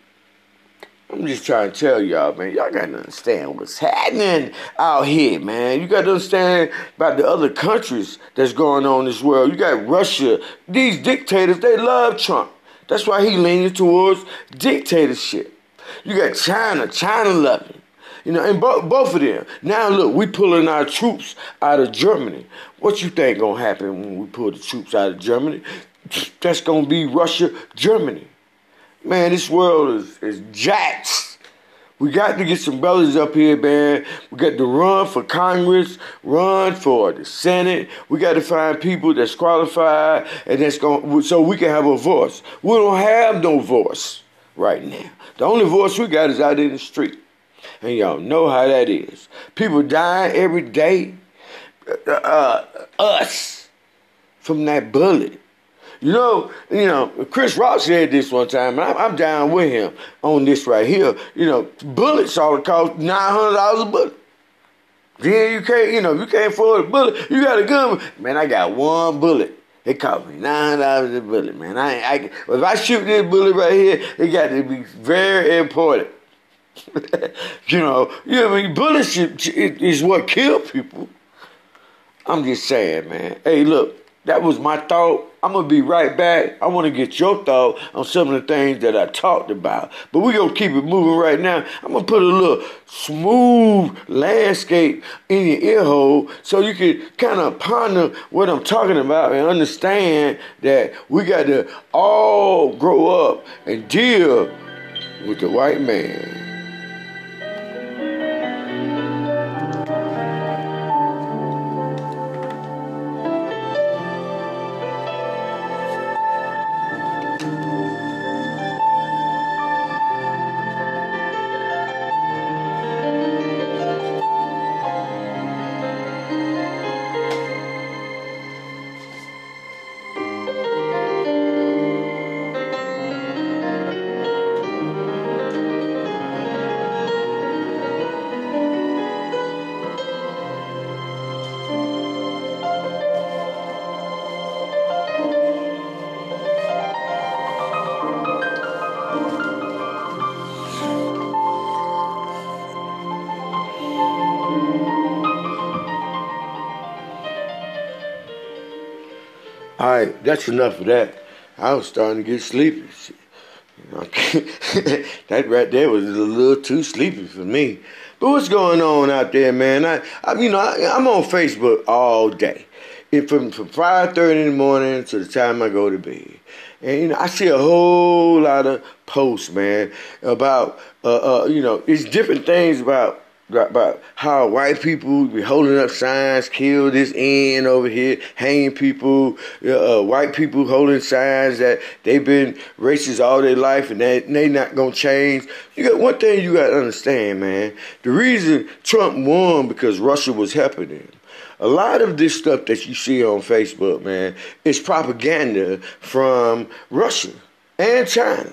I'm just trying to tell y'all, man, y'all gotta understand what's happening out here, man. You gotta understand about the other countries that's going on in this world. You got Russia. These dictators, they love Trump. That's why he leaning towards dictatorship. You got China, China loving. You know, and bo- both of them. Now look, we pulling our troops out of Germany. What you think gonna happen when we pull the troops out of Germany? That's gonna be Russia, Germany. Man, this world is, is jacked. We got to get some brothers up here, man. We got to run for Congress, run for the Senate. We got to find people that's qualified and that's going so we can have a voice. We don't have no voice right now. The only voice we got is out in the street. And y'all know how that is. People dying every day. Uh, uh, us from that bullet. You know, you know, Chris Rock said this one time, and I'm, I'm down with him on this right here. You know, bullets all cost nine hundred dollars a bullet. Then you can't, you know, you can't afford a bullet, you got a gun. Man, I got one bullet. It cost me nine dollars a bullet, man. I, I, if I shoot this bullet right here, it got to be very important. you know, you know, I mean, bullets is what kill people. I'm just saying, man. Hey, look, that was my thought. I'm gonna be right back. I want to get your thought on some of the things that I talked about. But we gonna keep it moving right now. I'm gonna put a little smooth landscape in your ear hole so you can kind of ponder what I'm talking about and understand that we got to all grow up and deal with the white man. That's enough of that. I was starting to get sleepy. That right there was a little too sleepy for me. But what's going on out there, man? I, I you know, I, I'm on Facebook all day, and from from five thirty in the morning to the time I go to bed. And you know, I see a whole lot of posts, man, about uh, uh, you know, it's different things about about how white people be holding up signs, kill this end over here, hanging people, uh, white people holding signs that they've been racist all their life and they they not gonna change. You got one thing you gotta understand, man. The reason Trump won because Russia was helping him. A lot of this stuff that you see on Facebook, man, is propaganda from Russia and China.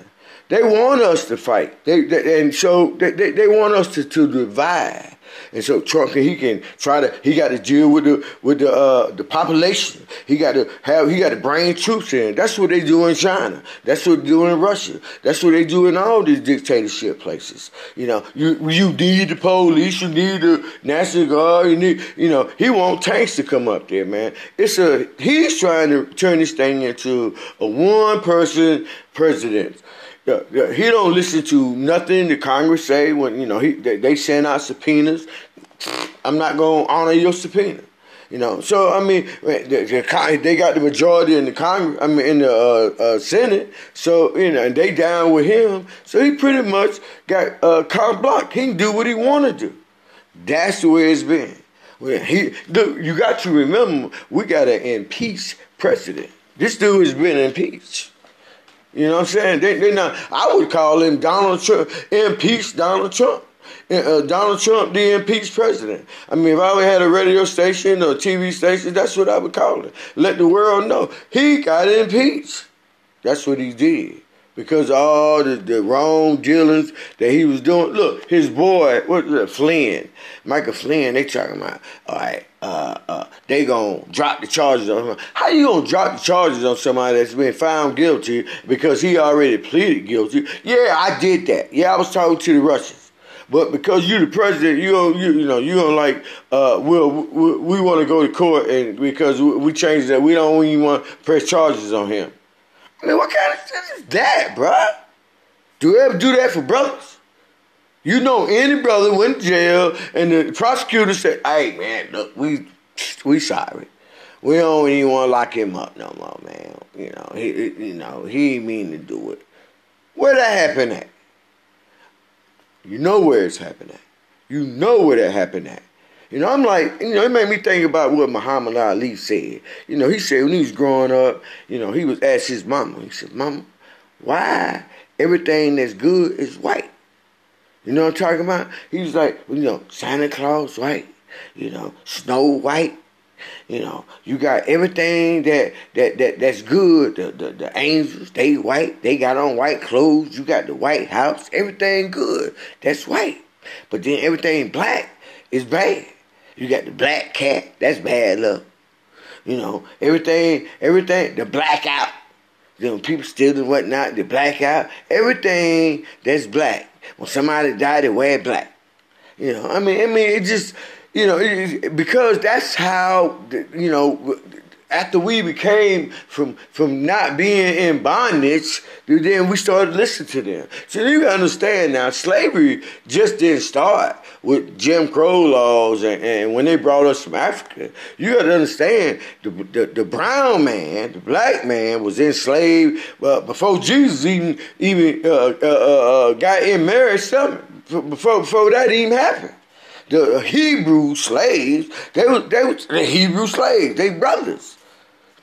They want us to fight. They, they and so they, they, they, want us to, to divide. And so Trump he can try to he got to deal with the with the uh, the population. He got to have he got to bring troops in. That's what they do in China. That's what they do in Russia. That's what they do in all these dictatorship places. You know, you you need the police, you need the National Guard, you need you know, he want tanks to come up there, man. It's a he's trying to turn this thing into a one person president. He don't listen to nothing the Congress say when you know he they, send out subpoenas. I'm not going to honor your subpoena. You know, so I mean, the, the, they got the majority in the Congress. I mean, in the uh, uh, Senate. So you know, and they down with him. So he pretty much got uh, carte blanche. He can do what he want to do. That's the way it's been. Well, he, look, you got to remember, we got an impeached president. This dude has been impeached. You know what I'm saying? They, they not. I would call him Donald Trump, impeach Donald Trump. Uh, Donald Trump, the impeached president. I mean, if I ever had a radio station or TV station, that's what I would call it. Let the world know he got impeached. That's what he did because all the, the wrong dealings that he was doing. Look, his boy, what was Flynn, Michael Flynn, they talking about, all right, uh, uh, they gonna drop the charges on him. How you gonna drop the charges on somebody that's been found guilty because he already pleaded guilty? Yeah, I did that. Yeah, I was talking to the Russians. But because you're the president, you don't, you, you know, you don't like, uh, we'll, we, we want to go to court and because we changed that, we don't even want to press charges on him. I mean, what kind of shit is that, bruh? Do we ever do that for brothers? You know, any brother went to jail, and the prosecutor said, "Hey, man, look, we we sorry. We don't even want to lock him up no more, man. You know, he you know he mean to do it. Where that happen at? You know where it's happened at. You know where that happened at. You know, I'm like, you know, it made me think about what Muhammad Ali said. You know, he said when he was growing up, you know, he was asked his mama, he said, Mama, why everything that's good is white? You know what I'm talking about? He was like, you know, Santa Claus white, you know, Snow White, you know, you got everything that that, that that's good. The, the the angels, they white, they got on white clothes. You got the White House, everything good. That's white. But then everything black is bad. You got the black cat, that's bad luck. You know, everything, everything, the blackout. Know, people stealing whatnot, the blackout, everything that's black. When somebody died, they wear black. You know, I mean, I mean, it just, you know, it, because that's how, you know, after we became from from not being in bondage, then we started listening to them. So you understand now, slavery just didn't start with Jim Crow laws and, and when they brought us from Africa. You got to understand the, the, the brown man, the black man, was enslaved well, before Jesus even even uh, uh, uh, got in marriage. Something before before that even happened the Hebrew slaves, they was they was the Hebrew slaves, they brothers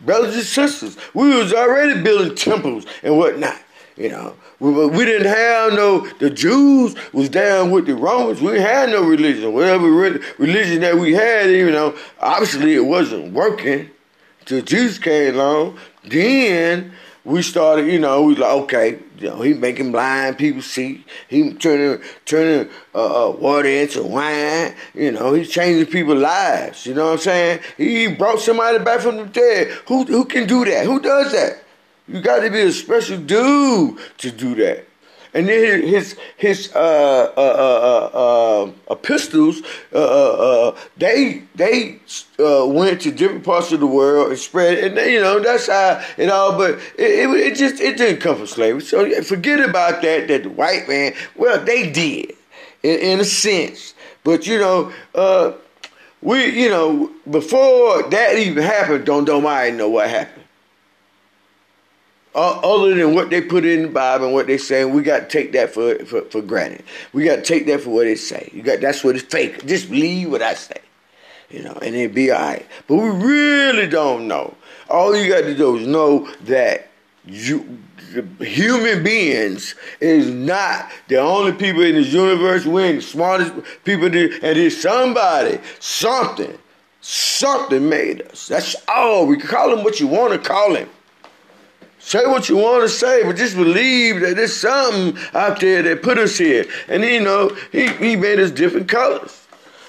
brothers and sisters. We was already building temples and whatnot. You know, we, we didn't have no. The Jews was down with the Romans. We had no religion. Whatever re- religion that we had, you know, obviously it wasn't working. Till Jesus came along, then we started, you know, we like, okay, you know, he making blind people see. He turning turning uh, uh, water into wine. You know, he's changing people's lives. You know what I'm saying? He brought somebody back from the dead. Who who can do that? Who does that? You got to be a special dude to do that. and then his his uh uh uh uh, uh pistols uh, they they went to different parts of the world and spread and you know that's how it all but it, it, it just it didn't come from slavery. So forget about that that the white man well they did in, in a sense. But you know uh we you know before that even happened don't don't mind know what happened Uh, other than what they put in the Bible and what they say, we got to take that for, for, for granted. We got to take that for what it say. You got that's what it's fake. Just believe what I say, you know, and it'll be all right. But we really don't know. All you got to do is know that you human beings is not the only people in this universe. We ain't the smartest people, and there's somebody, something, something made us. That's all. We can call him what you want to call him. Say what you want to say, but just believe that there's something out there that put us here. And you know, he, he made us different colors.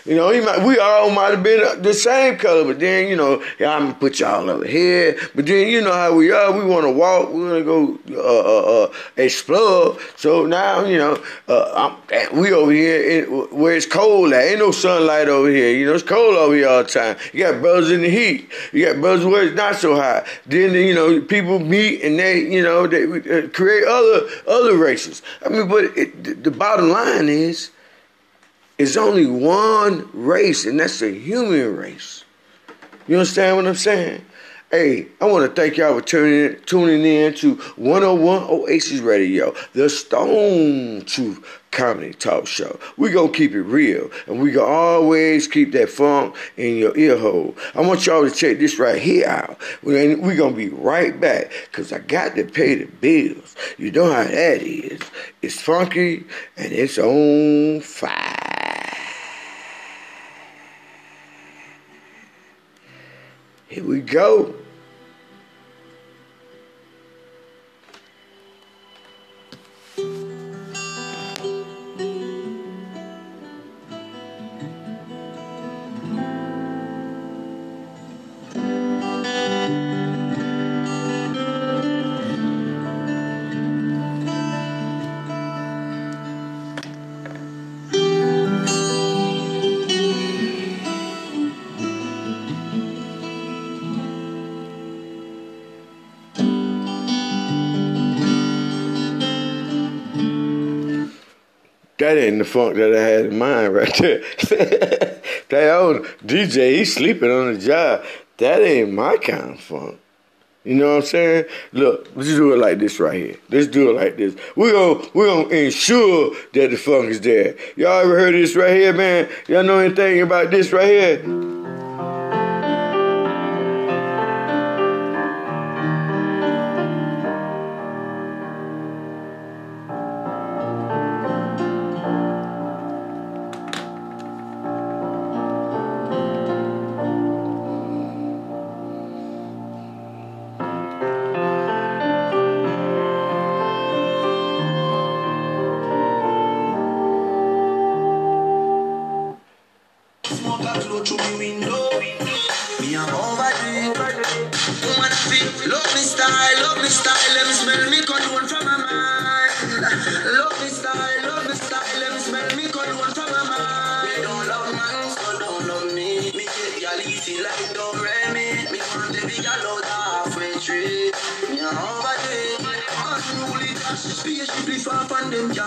You know, he might, we all might have been the same color, but then, you know, yeah, I'm gonna put y'all over here. But then, you know how we are. We want to walk. We want to go uh, uh, uh, explore. So now, you know, uh, I'm, we over here in, where it's cold at. Ain't no sunlight over here. You know, it's cold over here all the time. You got brothers in the heat. You got brothers where it's not so hot. Then, you know, people meet and they, you know, they uh, create other other races. I mean, but it, the bottom line is it's only one race, and that's the human race. You understand what I'm saying? Hey, I want to thank y'all for tuning in, tuning in to 101 Oasis Radio, the Stone Truth Comedy Talk Show. we to keep it real, and we to always keep that funk in your ear hole. I want y'all to check this right here out. Going to be right back, because I got to pay the bills. You know how that is. It's funky, and it's on fire. Here we go. That ain't the funk that I had in mind right there. that old DJ, he's sleeping on the job. That ain't my kind of funk. You know what I'm saying? Look, let's do it like this right here. Let's do it like this. We're gonna we're gonna ensure that the funk is there. Y'all ever heard this right here, man? Y'all know anything about this right here?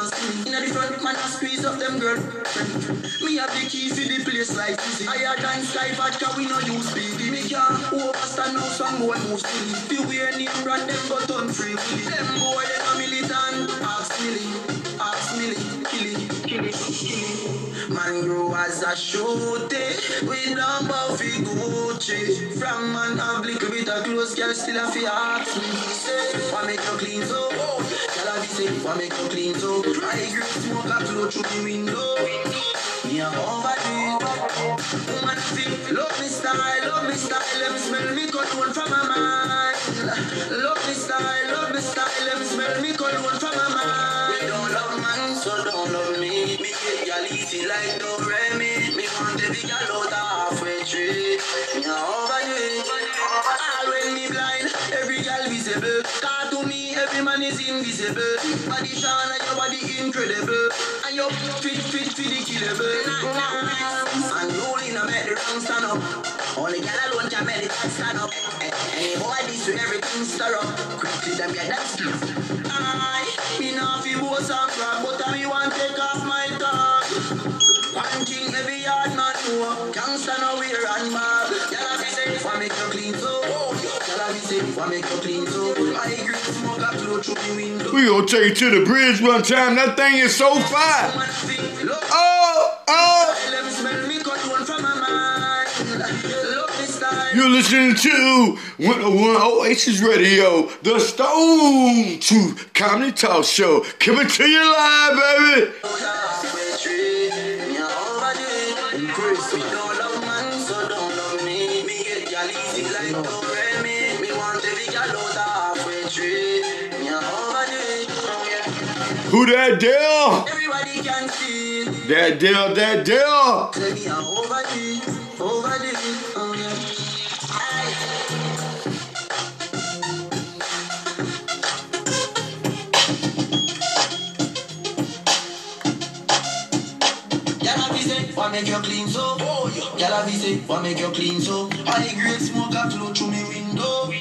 See. Inna the front, man a squeeze up them girl. Me have the key for the place like easy. Higher than sky vodka, we no use speedy. Me can't overstand now some boy move silly. The way name brand them got on free. Them boy them a militant. Ask Millie, ask Millie, kill it. Man grow as a shooty. We don't fi Gucci. From man have little bit of clothes, girl still a fi ask. Say, why make you clean so? Girl say, why make you clean so? I grip smoke a flow through the window. Me a overdo it. Woman feel love me style, love me style. Me smell me cologne from my mind. Love me style, love me style. Let me smell me cologne from my mind. Me don't love man, so don't love me. Me get y'all easy like do re mi. Me want big gal out halfway tree. Me a overdo Every man is invisible. Body shine and your body incredible. And your fit, fit, fit, the killable. And rolling, I make the wrong stand up. Only girl alone can make it stand up. Any boy this with everything stir up. Quickly them get that stiff. I, me not fi boast and brag, but I me want take off my tag. One thing every yard man know, gangsta no wear and bag. Girl I be if I make you clean so, girl I be if I make you We gonna take it to the bridge one time. That thing is so fire. Oh, oh. You're listening to 101 Oasis Radio, the Stone Truth Comedy Talk Show. Coming to you live, baby. Who that deal? Everybody can see. That deal, that deal. Me I'm over it, over it, oh, yeah. Gyal be say, "Why make you clean so?" Gyal be say, "Why make you clean so?" High grade smoke a flow through me window.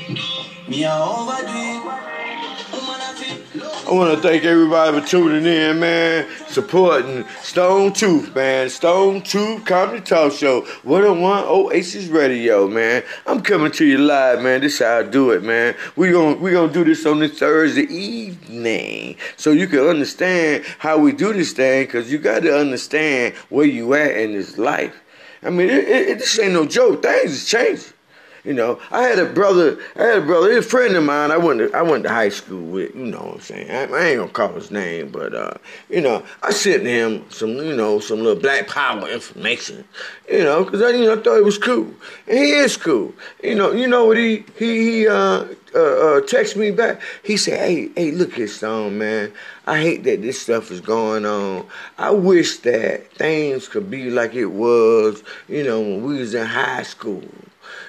Me a overdo it. I want to thank everybody for tuning in, man. Supporting Stone Truth, man. Stone Truth Comedy Talk Show. 101 Oasis Radio, man. I'm coming to you live, man. This how I do it, man. We gon' we gonna do this on this Thursday evening, so you can understand how we do this thing. Cause you got to understand where you at in this life. I mean, it, it, it- this ain't no joke. Things is changing. You know, I had a brother, I had a brother, a friend of mine I went to, I went to high school with, you know what I'm saying? I, I ain't gonna call his name, but, uh, you know, I sent him some, you know, some little black power information, you know, because I, you know, I thought it was cool. And he is cool. You know, you know what he, he, he uh, uh, uh, me back. He said, hey, hey, look here, song, man. I hate that this stuff is going on. I wish that things could be like it was, you know, when we was in high school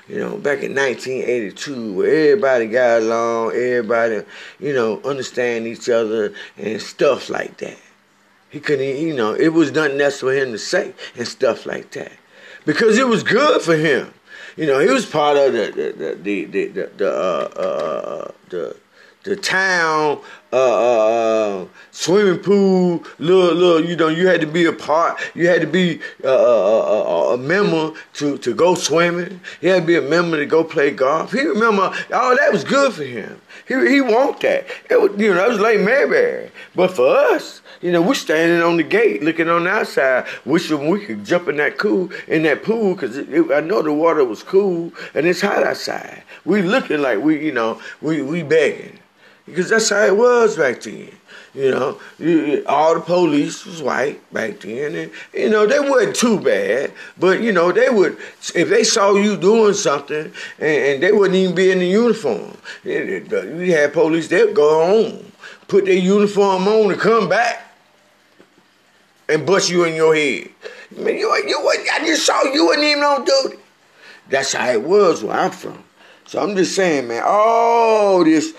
you know, back in 1982, where everybody got along, everybody, you know, understand each other and stuff like that. He couldn't, you know, it was nothing else for him to say and stuff like that, because it was good for him. You know, he was part of the the the the the, the uh, uh, the the town uh, uh, swimming pool, little, little, you know, you had to be a part, you had to be uh, uh, uh, a member to, to go swimming. You had to be a member to go play golf. He remember, all that was good for him. He, he want that. It was, you know, that was like Mayberry. But for us, you know, we're standing on the gate, looking on the outside, wishing we could jump in that cool, in that pool, because I know the water was cool and it's hot outside. We looking like we, you know, we, we begging because that's how it was back then. You know, You- all the police was white back then, and you know they wasn't too bad. But you know they would, if they saw you doing something, and, and they wouldn't even be in the uniform. You had police; they'd go home, put their uniform on, and come back and bust you in your head. Man, you, you, wasn't- I just saw you wasn't even on duty. That's how it was where I'm from. So I'm just saying, man, all this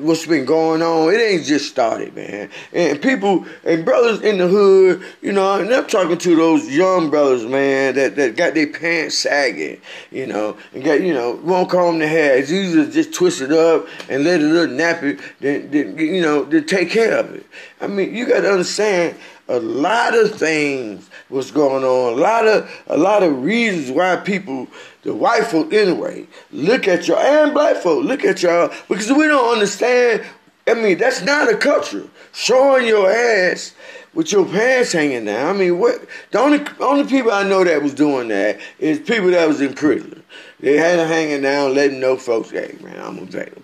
what's been going on, it ain't just started, man. And people and brothers in the hood, you know, and I'm talking to those young brothers, man, that, that got their pants sagging, you know, and got, you know, won't comb their hair. It's easier to just twist it up and let it look nappy than, than you know, to take care of it. I mean, you got to understand a lot of things was going on. A lot of a lot of reasons why people, the white folk anyway, look at y'all and black folk look at y'all because we don't understand. I mean, that's not a culture. Showing your ass with your pants hanging down. I mean, what? The only only people I know that was doing that is people that was in prison. They had them hanging down, letting know folks, hey man, I'm available.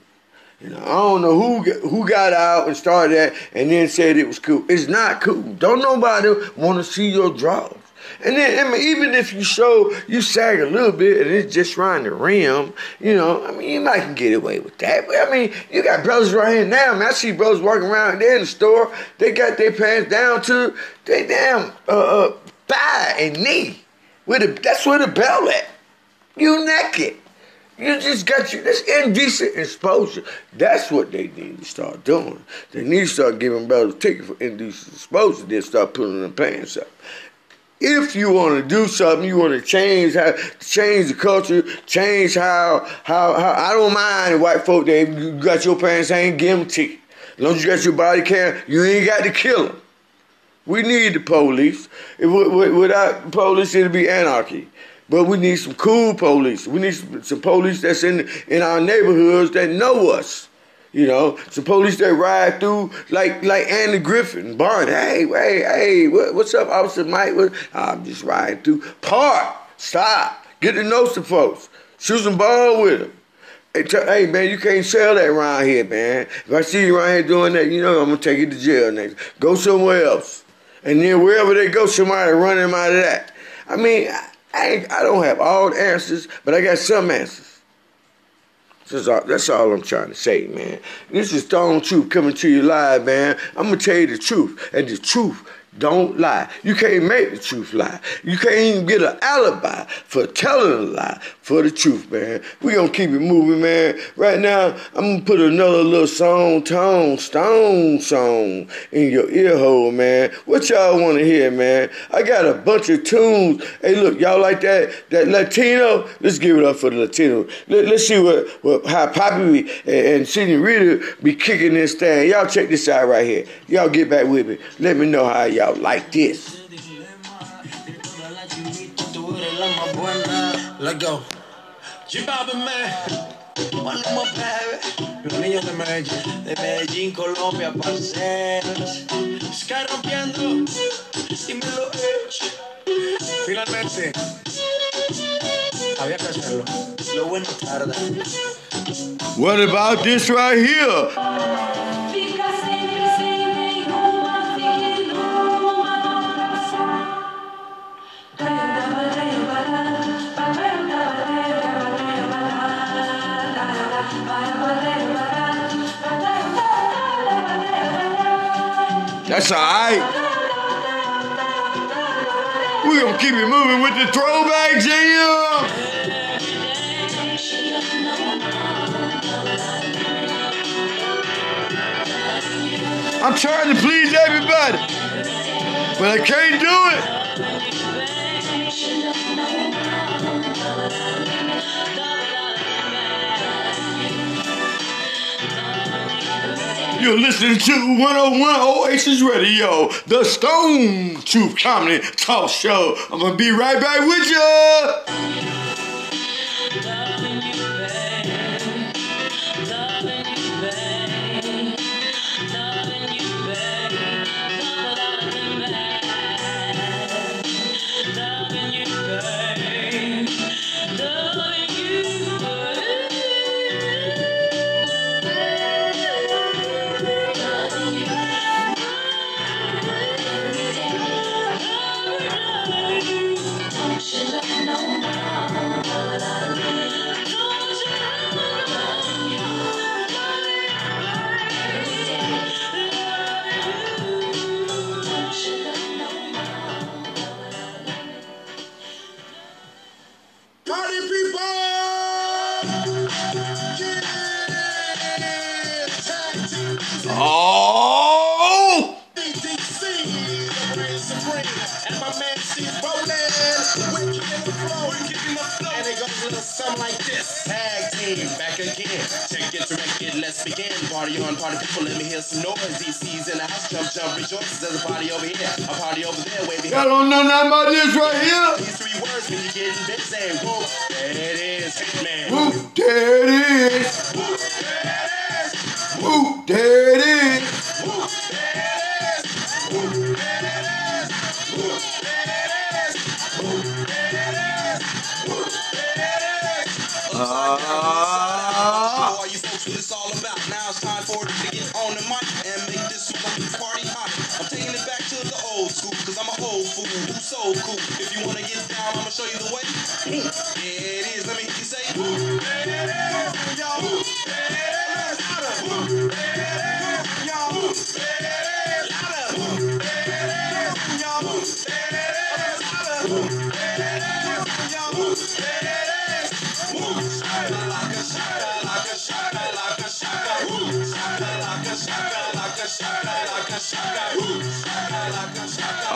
I don't know who who got out and started that and then said it was cool. It's not cool. Don't nobody want to see your drawers. And then, I mean, even if you show you sag a little bit and it's just around the rim, you know, I mean, you might can get away with that. But I mean, you got brothers right here now. Man, I see brothers walking around there in the store. They got their pants down to they damn uh, uh, thigh and knee. With the that's where the belt at. You naked. You just got you. That's indecent exposure. That's what they need to start doing. They need to start giving brothers tickets for indecent exposure. Then start pulling their pants up. If you want to do something, you want to change how, change the culture, change how, how, how. I don't mind white folk They you got your pants hanging, give them ticket. As long as you got your body cam, you ain't got to kill them. We need the police. If, without police, it'll be anarchy. But we need some cool police. We need some, some police that's in in our neighborhoods that know us. You know, some police that ride through like like Andy Griffin, Barney. Hey, hey, hey, what, what's up, Officer Mike? What, ah, I'm just riding through. Park, stop, get to know some folks, shoot some ball with them. Hey, t- hey, man, you can't sell that around here, man. If I see you around here doing that, you know I'm gonna take you to jail next. Go somewhere else, and then wherever they go, somebody run them out of that. I mean. I, I don't have all the answers, but I got some answers. That's all, that's all I'm trying to say, man. This is Stone Truth coming to you live, man. I'm going to tell you the truth. And the truth don't lie. You can't make the truth lie. You can't even get an alibi for telling a lie for the truth, man. We gonna keep it moving, man. Right now, I'm gonna put another little song, tone, stone song in your ear hole, man. What y'all wanna hear, man? I got a bunch of tunes. Hey, look, y'all like that that Latino? Let's give it up for the Latino. Let, us see what, what how Poppy and, and Rita be kicking this thing. Y'all check this out right here. Y'all get back with me. Let me know how y'all out like this. Let go. man. Los niños de Medellín, de Medellín, Colombia, parceros. Sky rompiendo, dímelo, Finalmente, había que hacerlo. Lo bueno tarda. What about this right here? That's all right. We're going to keep it moving with the throwback jam. I'm trying to please everybody, but I can't do it. You're listening to 101 Oasis Radio, the Stone Truth Comedy Talk Show. I'm gonna be right back with you.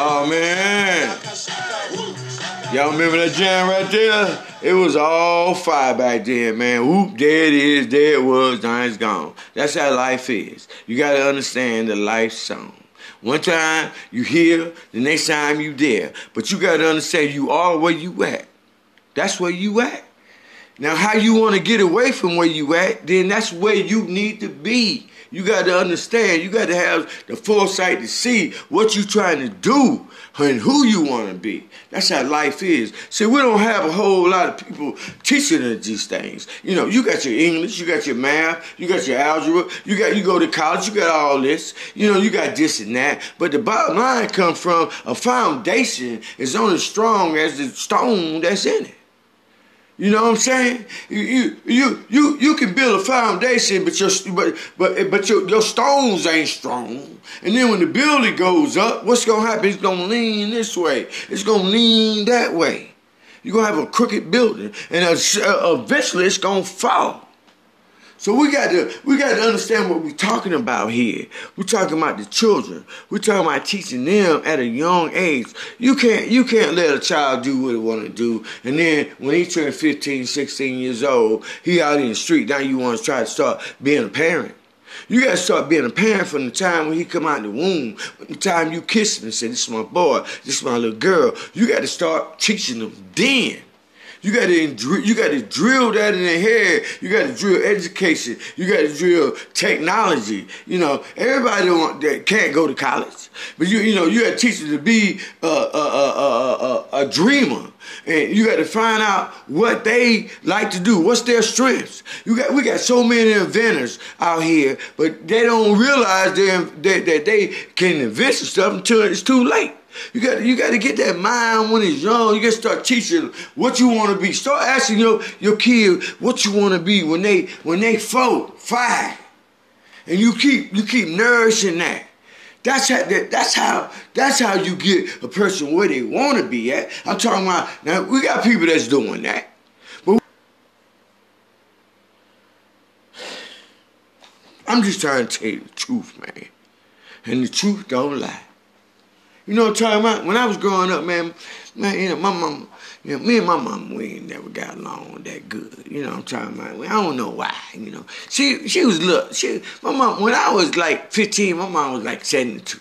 Oh man. Y'all remember that jam right there? It was all fire back then, man. Whoop, there it is, there it was, now it's gone. That's how life is. You gotta understand the life song. One time you here, the next time you there. But you gotta understand you are where you at. That's where you at. Now, how you want to get away from where you at, then that's where you need to be. You got to understand. You got to have the foresight to see what you're trying to do and who you want to be. That's how life is. See, we don't have a whole lot of people teaching us these things. You know, you got your English, you got your math, you got your algebra, you got you go to college, you got all this. You know, you got this and that. But the bottom line comes from a foundation is only strong as the stone that's in it. You know what I'm saying? You you you you, you can build a foundation, but your but but but your, your stones ain't strong. And then when the building goes up, what's gonna happen? It's gonna lean this way. It's gonna lean that way. You're gonna have a crooked building, and eventually it's gonna fall. So we got to we got to understand what we're talking about here. We're talking about the children. We're talking about teaching them at a young age. You can't you can't let a child do what he want to do, and then when he turns 15, 16 years old, he out in the street. Now you want to try to start being a parent. You gotta start being a parent from the time when he come out the womb, the time you kiss him and say, "This is my boy, this is my little girl." You got to start teaching them then. You got to you got to drill that in their head. You got to drill education. You got to drill technology. You know, everybody that can't go to college, but you you know you got to teach them to be a, a, a, a, dreamer. And you got to find out what they like to do. What's their strengths? You got we got so many inventors out here, but they don't realize that, that they can invent stuff until it's too late. You got you got to get that mind when it's young. You got to start teaching them what you want to be. Start asking your your kid what you want to be when they when they four, five, and you keep you keep nourishing that. That's how that, that's how that's how you get a person where they want to be at. I'm talking about now. We got people that's doing that, but I'm just trying to tell you the truth, man, and the truth don't lie. You know what I'm talking about? When I was growing up, man, man, you know, my mom, you know, me and my mom, we ain't never got along that good. You know what I'm talking about? I don't know why, you know. She she was look, she my mom when I was like 15, my mom was like 72.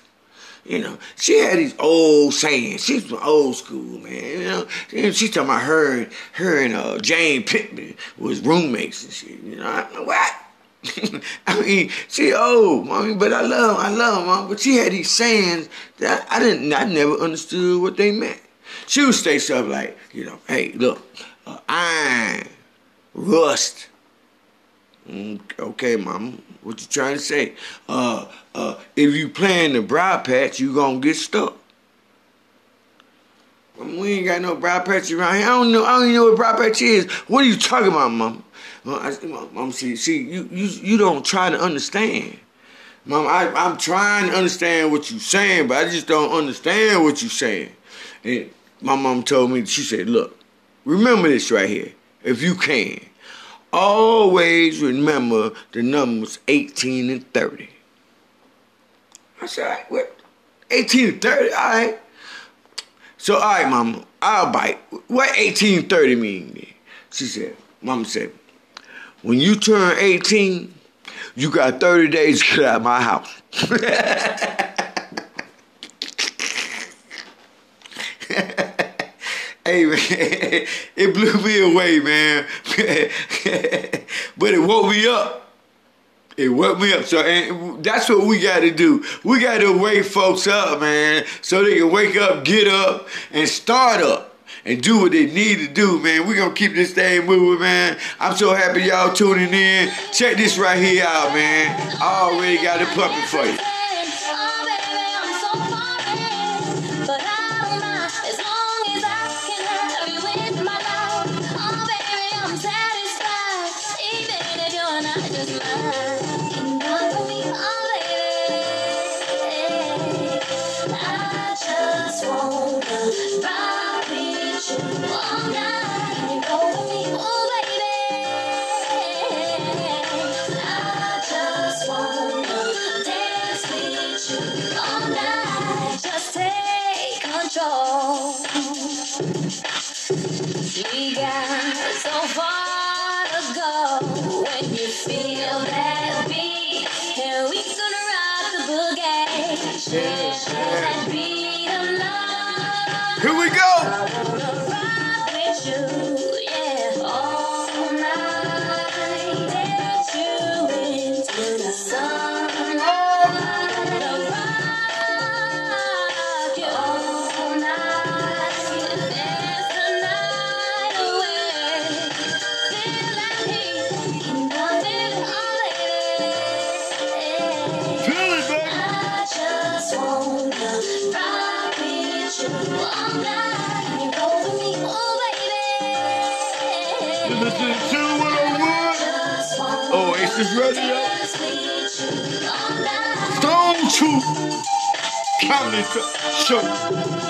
You know, she had these old sayings. She's from old school, man. You know, and she talking about her her and uh, Jane Pittman was roommates and shit. You know, I, what? I mean, she old, mommy, but I love, I love mom. But she had these sayings that I didn't, I never understood what they meant. She would say stuff like, you know, hey, look, uh, iron, rust. Mm, okay, mom, what you trying to say? Uh, uh, if you playing the briar patch, you gonna get stuck. We ain't got no briar patch around here. I don't know. I don't even know what briar patch is. What are you talking about, mom? Mom, see, see, you, you, you don't try to understand. Mom, I, I'm trying to understand what you're saying, but I just don't understand what you're saying. And my mom told me, she said, look, remember this right here, if you can. Always remember the numbers 18 and 30. I said, what? 18 and 30, all right. So, all right, mama, I'll bite. What 18 and 30 mean? She said, mama said, when you turn 18, you got 30 days to get out of my house. hey man, it blew me away, man. but it woke me up. It woke me up. So and that's what we got to do. We got to wake folks up, man, so they can wake up, get up, and start up and do what they need to do, man. We're gonna keep this thing moving, man. I'm so happy y'all tuning in. Check this right here out, man. I already got a puppet for you. soul. We got so far to go when you feel that beat, and we gonna rock the boogie. That beat of love. Here we go. comedy show.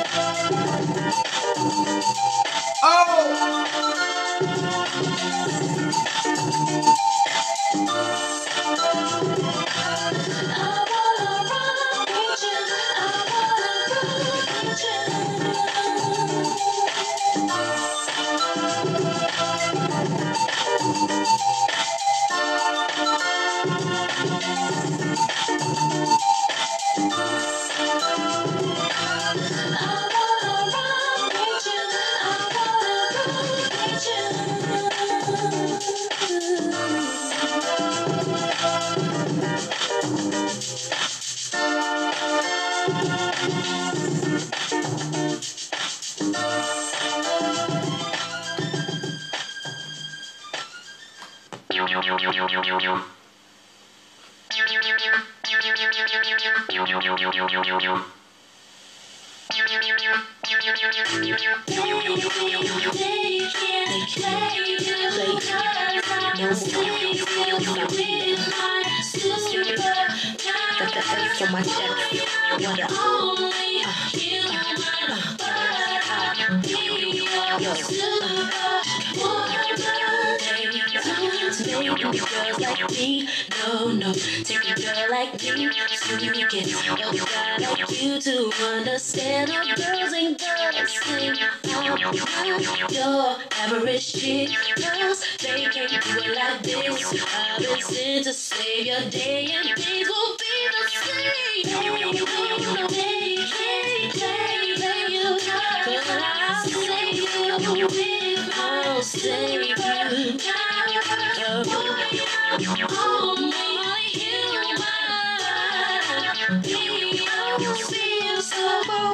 I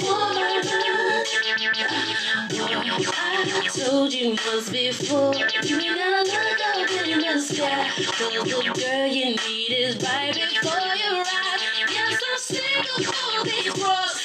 told you once before, you ain't gotta look up in the sky. Cause the girl you need is right before your eyes. Yes, I'm single for the cross.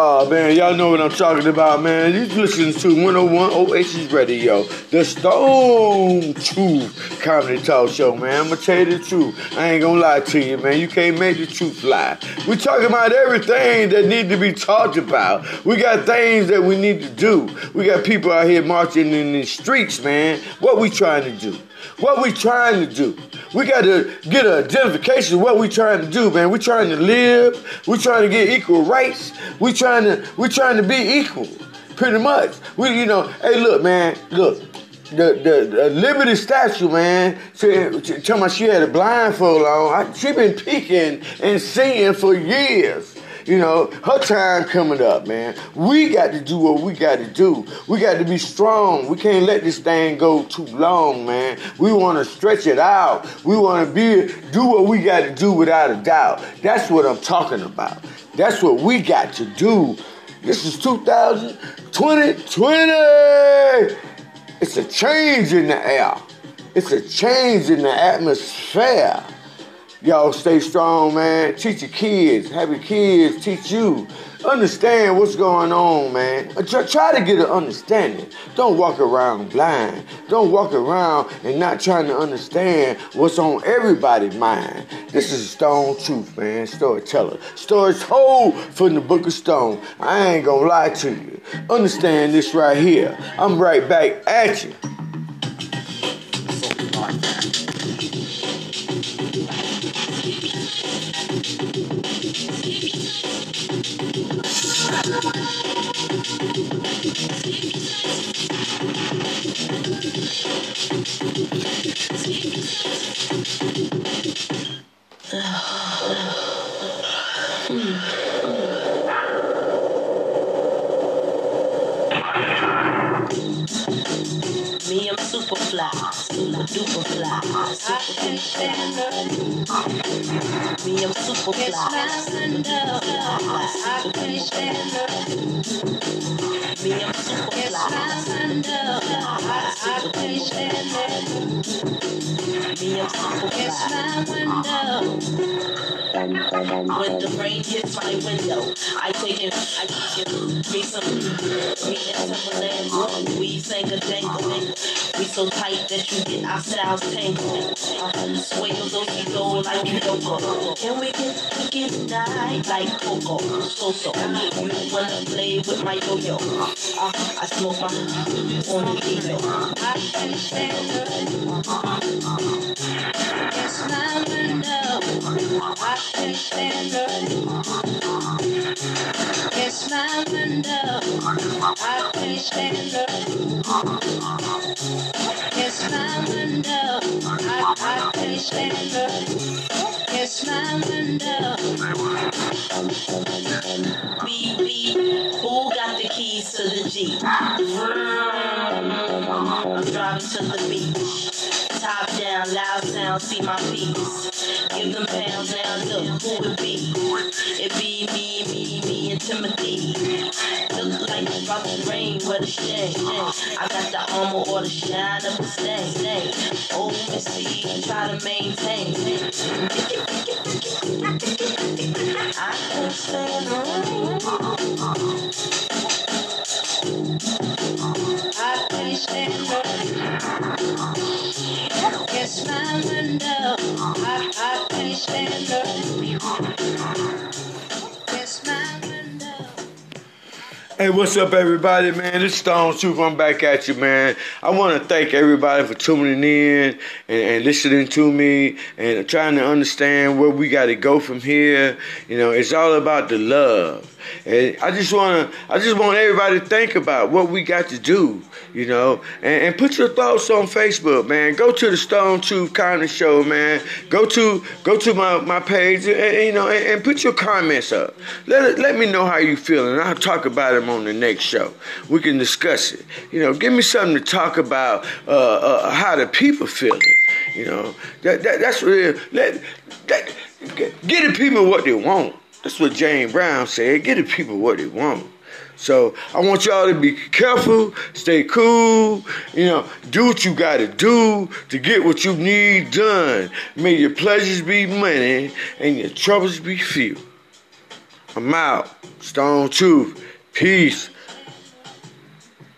Oh man, y'all know what I'm talking about, man. You listening to 101 Oasis Radio, the Stone Truth Comedy Talk Show, man. I'm gonna tell you the truth. I ain't gonna lie to you, man. You can't make the truth lie. We talking about everything that need to be talked about. We got things that we need to do. We got people out here marching in the streets, man. What we trying to do? What we trying to do? We got to get an identification of what we trying to do, man. We trying to live. We trying to get equal rights. We trying to we trying to be equal, pretty much. We, you know, hey, look, man, look. The, the, the Liberty statue, man, she, she, tell me she had a blindfold on. I, she been peeking and seeing for years. You know, her time coming up, man. We got to do what we got to do. We got to be strong. We can't let this thing go too long, man. We want to stretch it out. We want to be do what we got to do without a doubt. That's what I'm talking about. That's what we got to do. This is 2020. It's a change in the air. It's a change in the atmosphere. Y'all stay strong, man. Teach your kids. Have your kids teach you. Understand what's going on, man. Try, to get an understanding. Don't walk around blind. Don't walk around and not trying to understand what's on everybody's mind. This is Stone Truth, man. Storyteller. Stories told from the Book of Stone. I ain't gonna lie to you. Understand this right here. I'm right back at you. Me, I'm super fly, super duper fly. Me, I'm super fly, duper fly, super duper. Me, I'm super fly, fly, super duper fly. Me, I'm super fly. When the rain hits my window, I take it, I take it, me some, me and Timbaland, we sang a jangle. We so tight that you get our styles tangled. Dosey go like Yoko. Can we get wicked tonight like Coco? So so, you wanna play with my yo-yo? Uh, I smoke my deal. I can stand it. It's my window. I can stand it. It's my window. I can stand it. It's my window. I, I can't stand it. It's my window. Beep beep. Who got the keys to the Jeep? I'm driving to the beach. Top down, loud sound, see my piece. Give them pounds now, look who it be. It be me, me, Timothy. Look like about to rain, what a shame. I got the armor or the shine of the stain. Oh, Missy, try to maintain. I can stand the rain. I can stand the It's my window. I, I can stand the It's Hey, what's up, everybody, man? Is Stone Truth. I'm back at you, man. I want to thank everybody for tuning in and, and listening to me and trying to understand where we got to go from here. You know, it's all about the love. And I just want to, I just want everybody to think about what we got to do, you know, and, and put your thoughts on Facebook, man. Go to the Stone kind of show, man. Go to, go to my, my page, and, you know, and, and put your comments up. Let let me know how you feel, and I'll talk about them on the next show. We can discuss it. You know, give me something to talk about, uh, uh, how the people feeling. You know, that, that that's real. Let that, get the people what they want. That's what James Brown said. Get the people what they want. So I want y'all to be careful, stay cool, you know, do what you gotta do to get what you need done. May your pleasures be money and your troubles be few. I'm out. Stone Truth. Peace.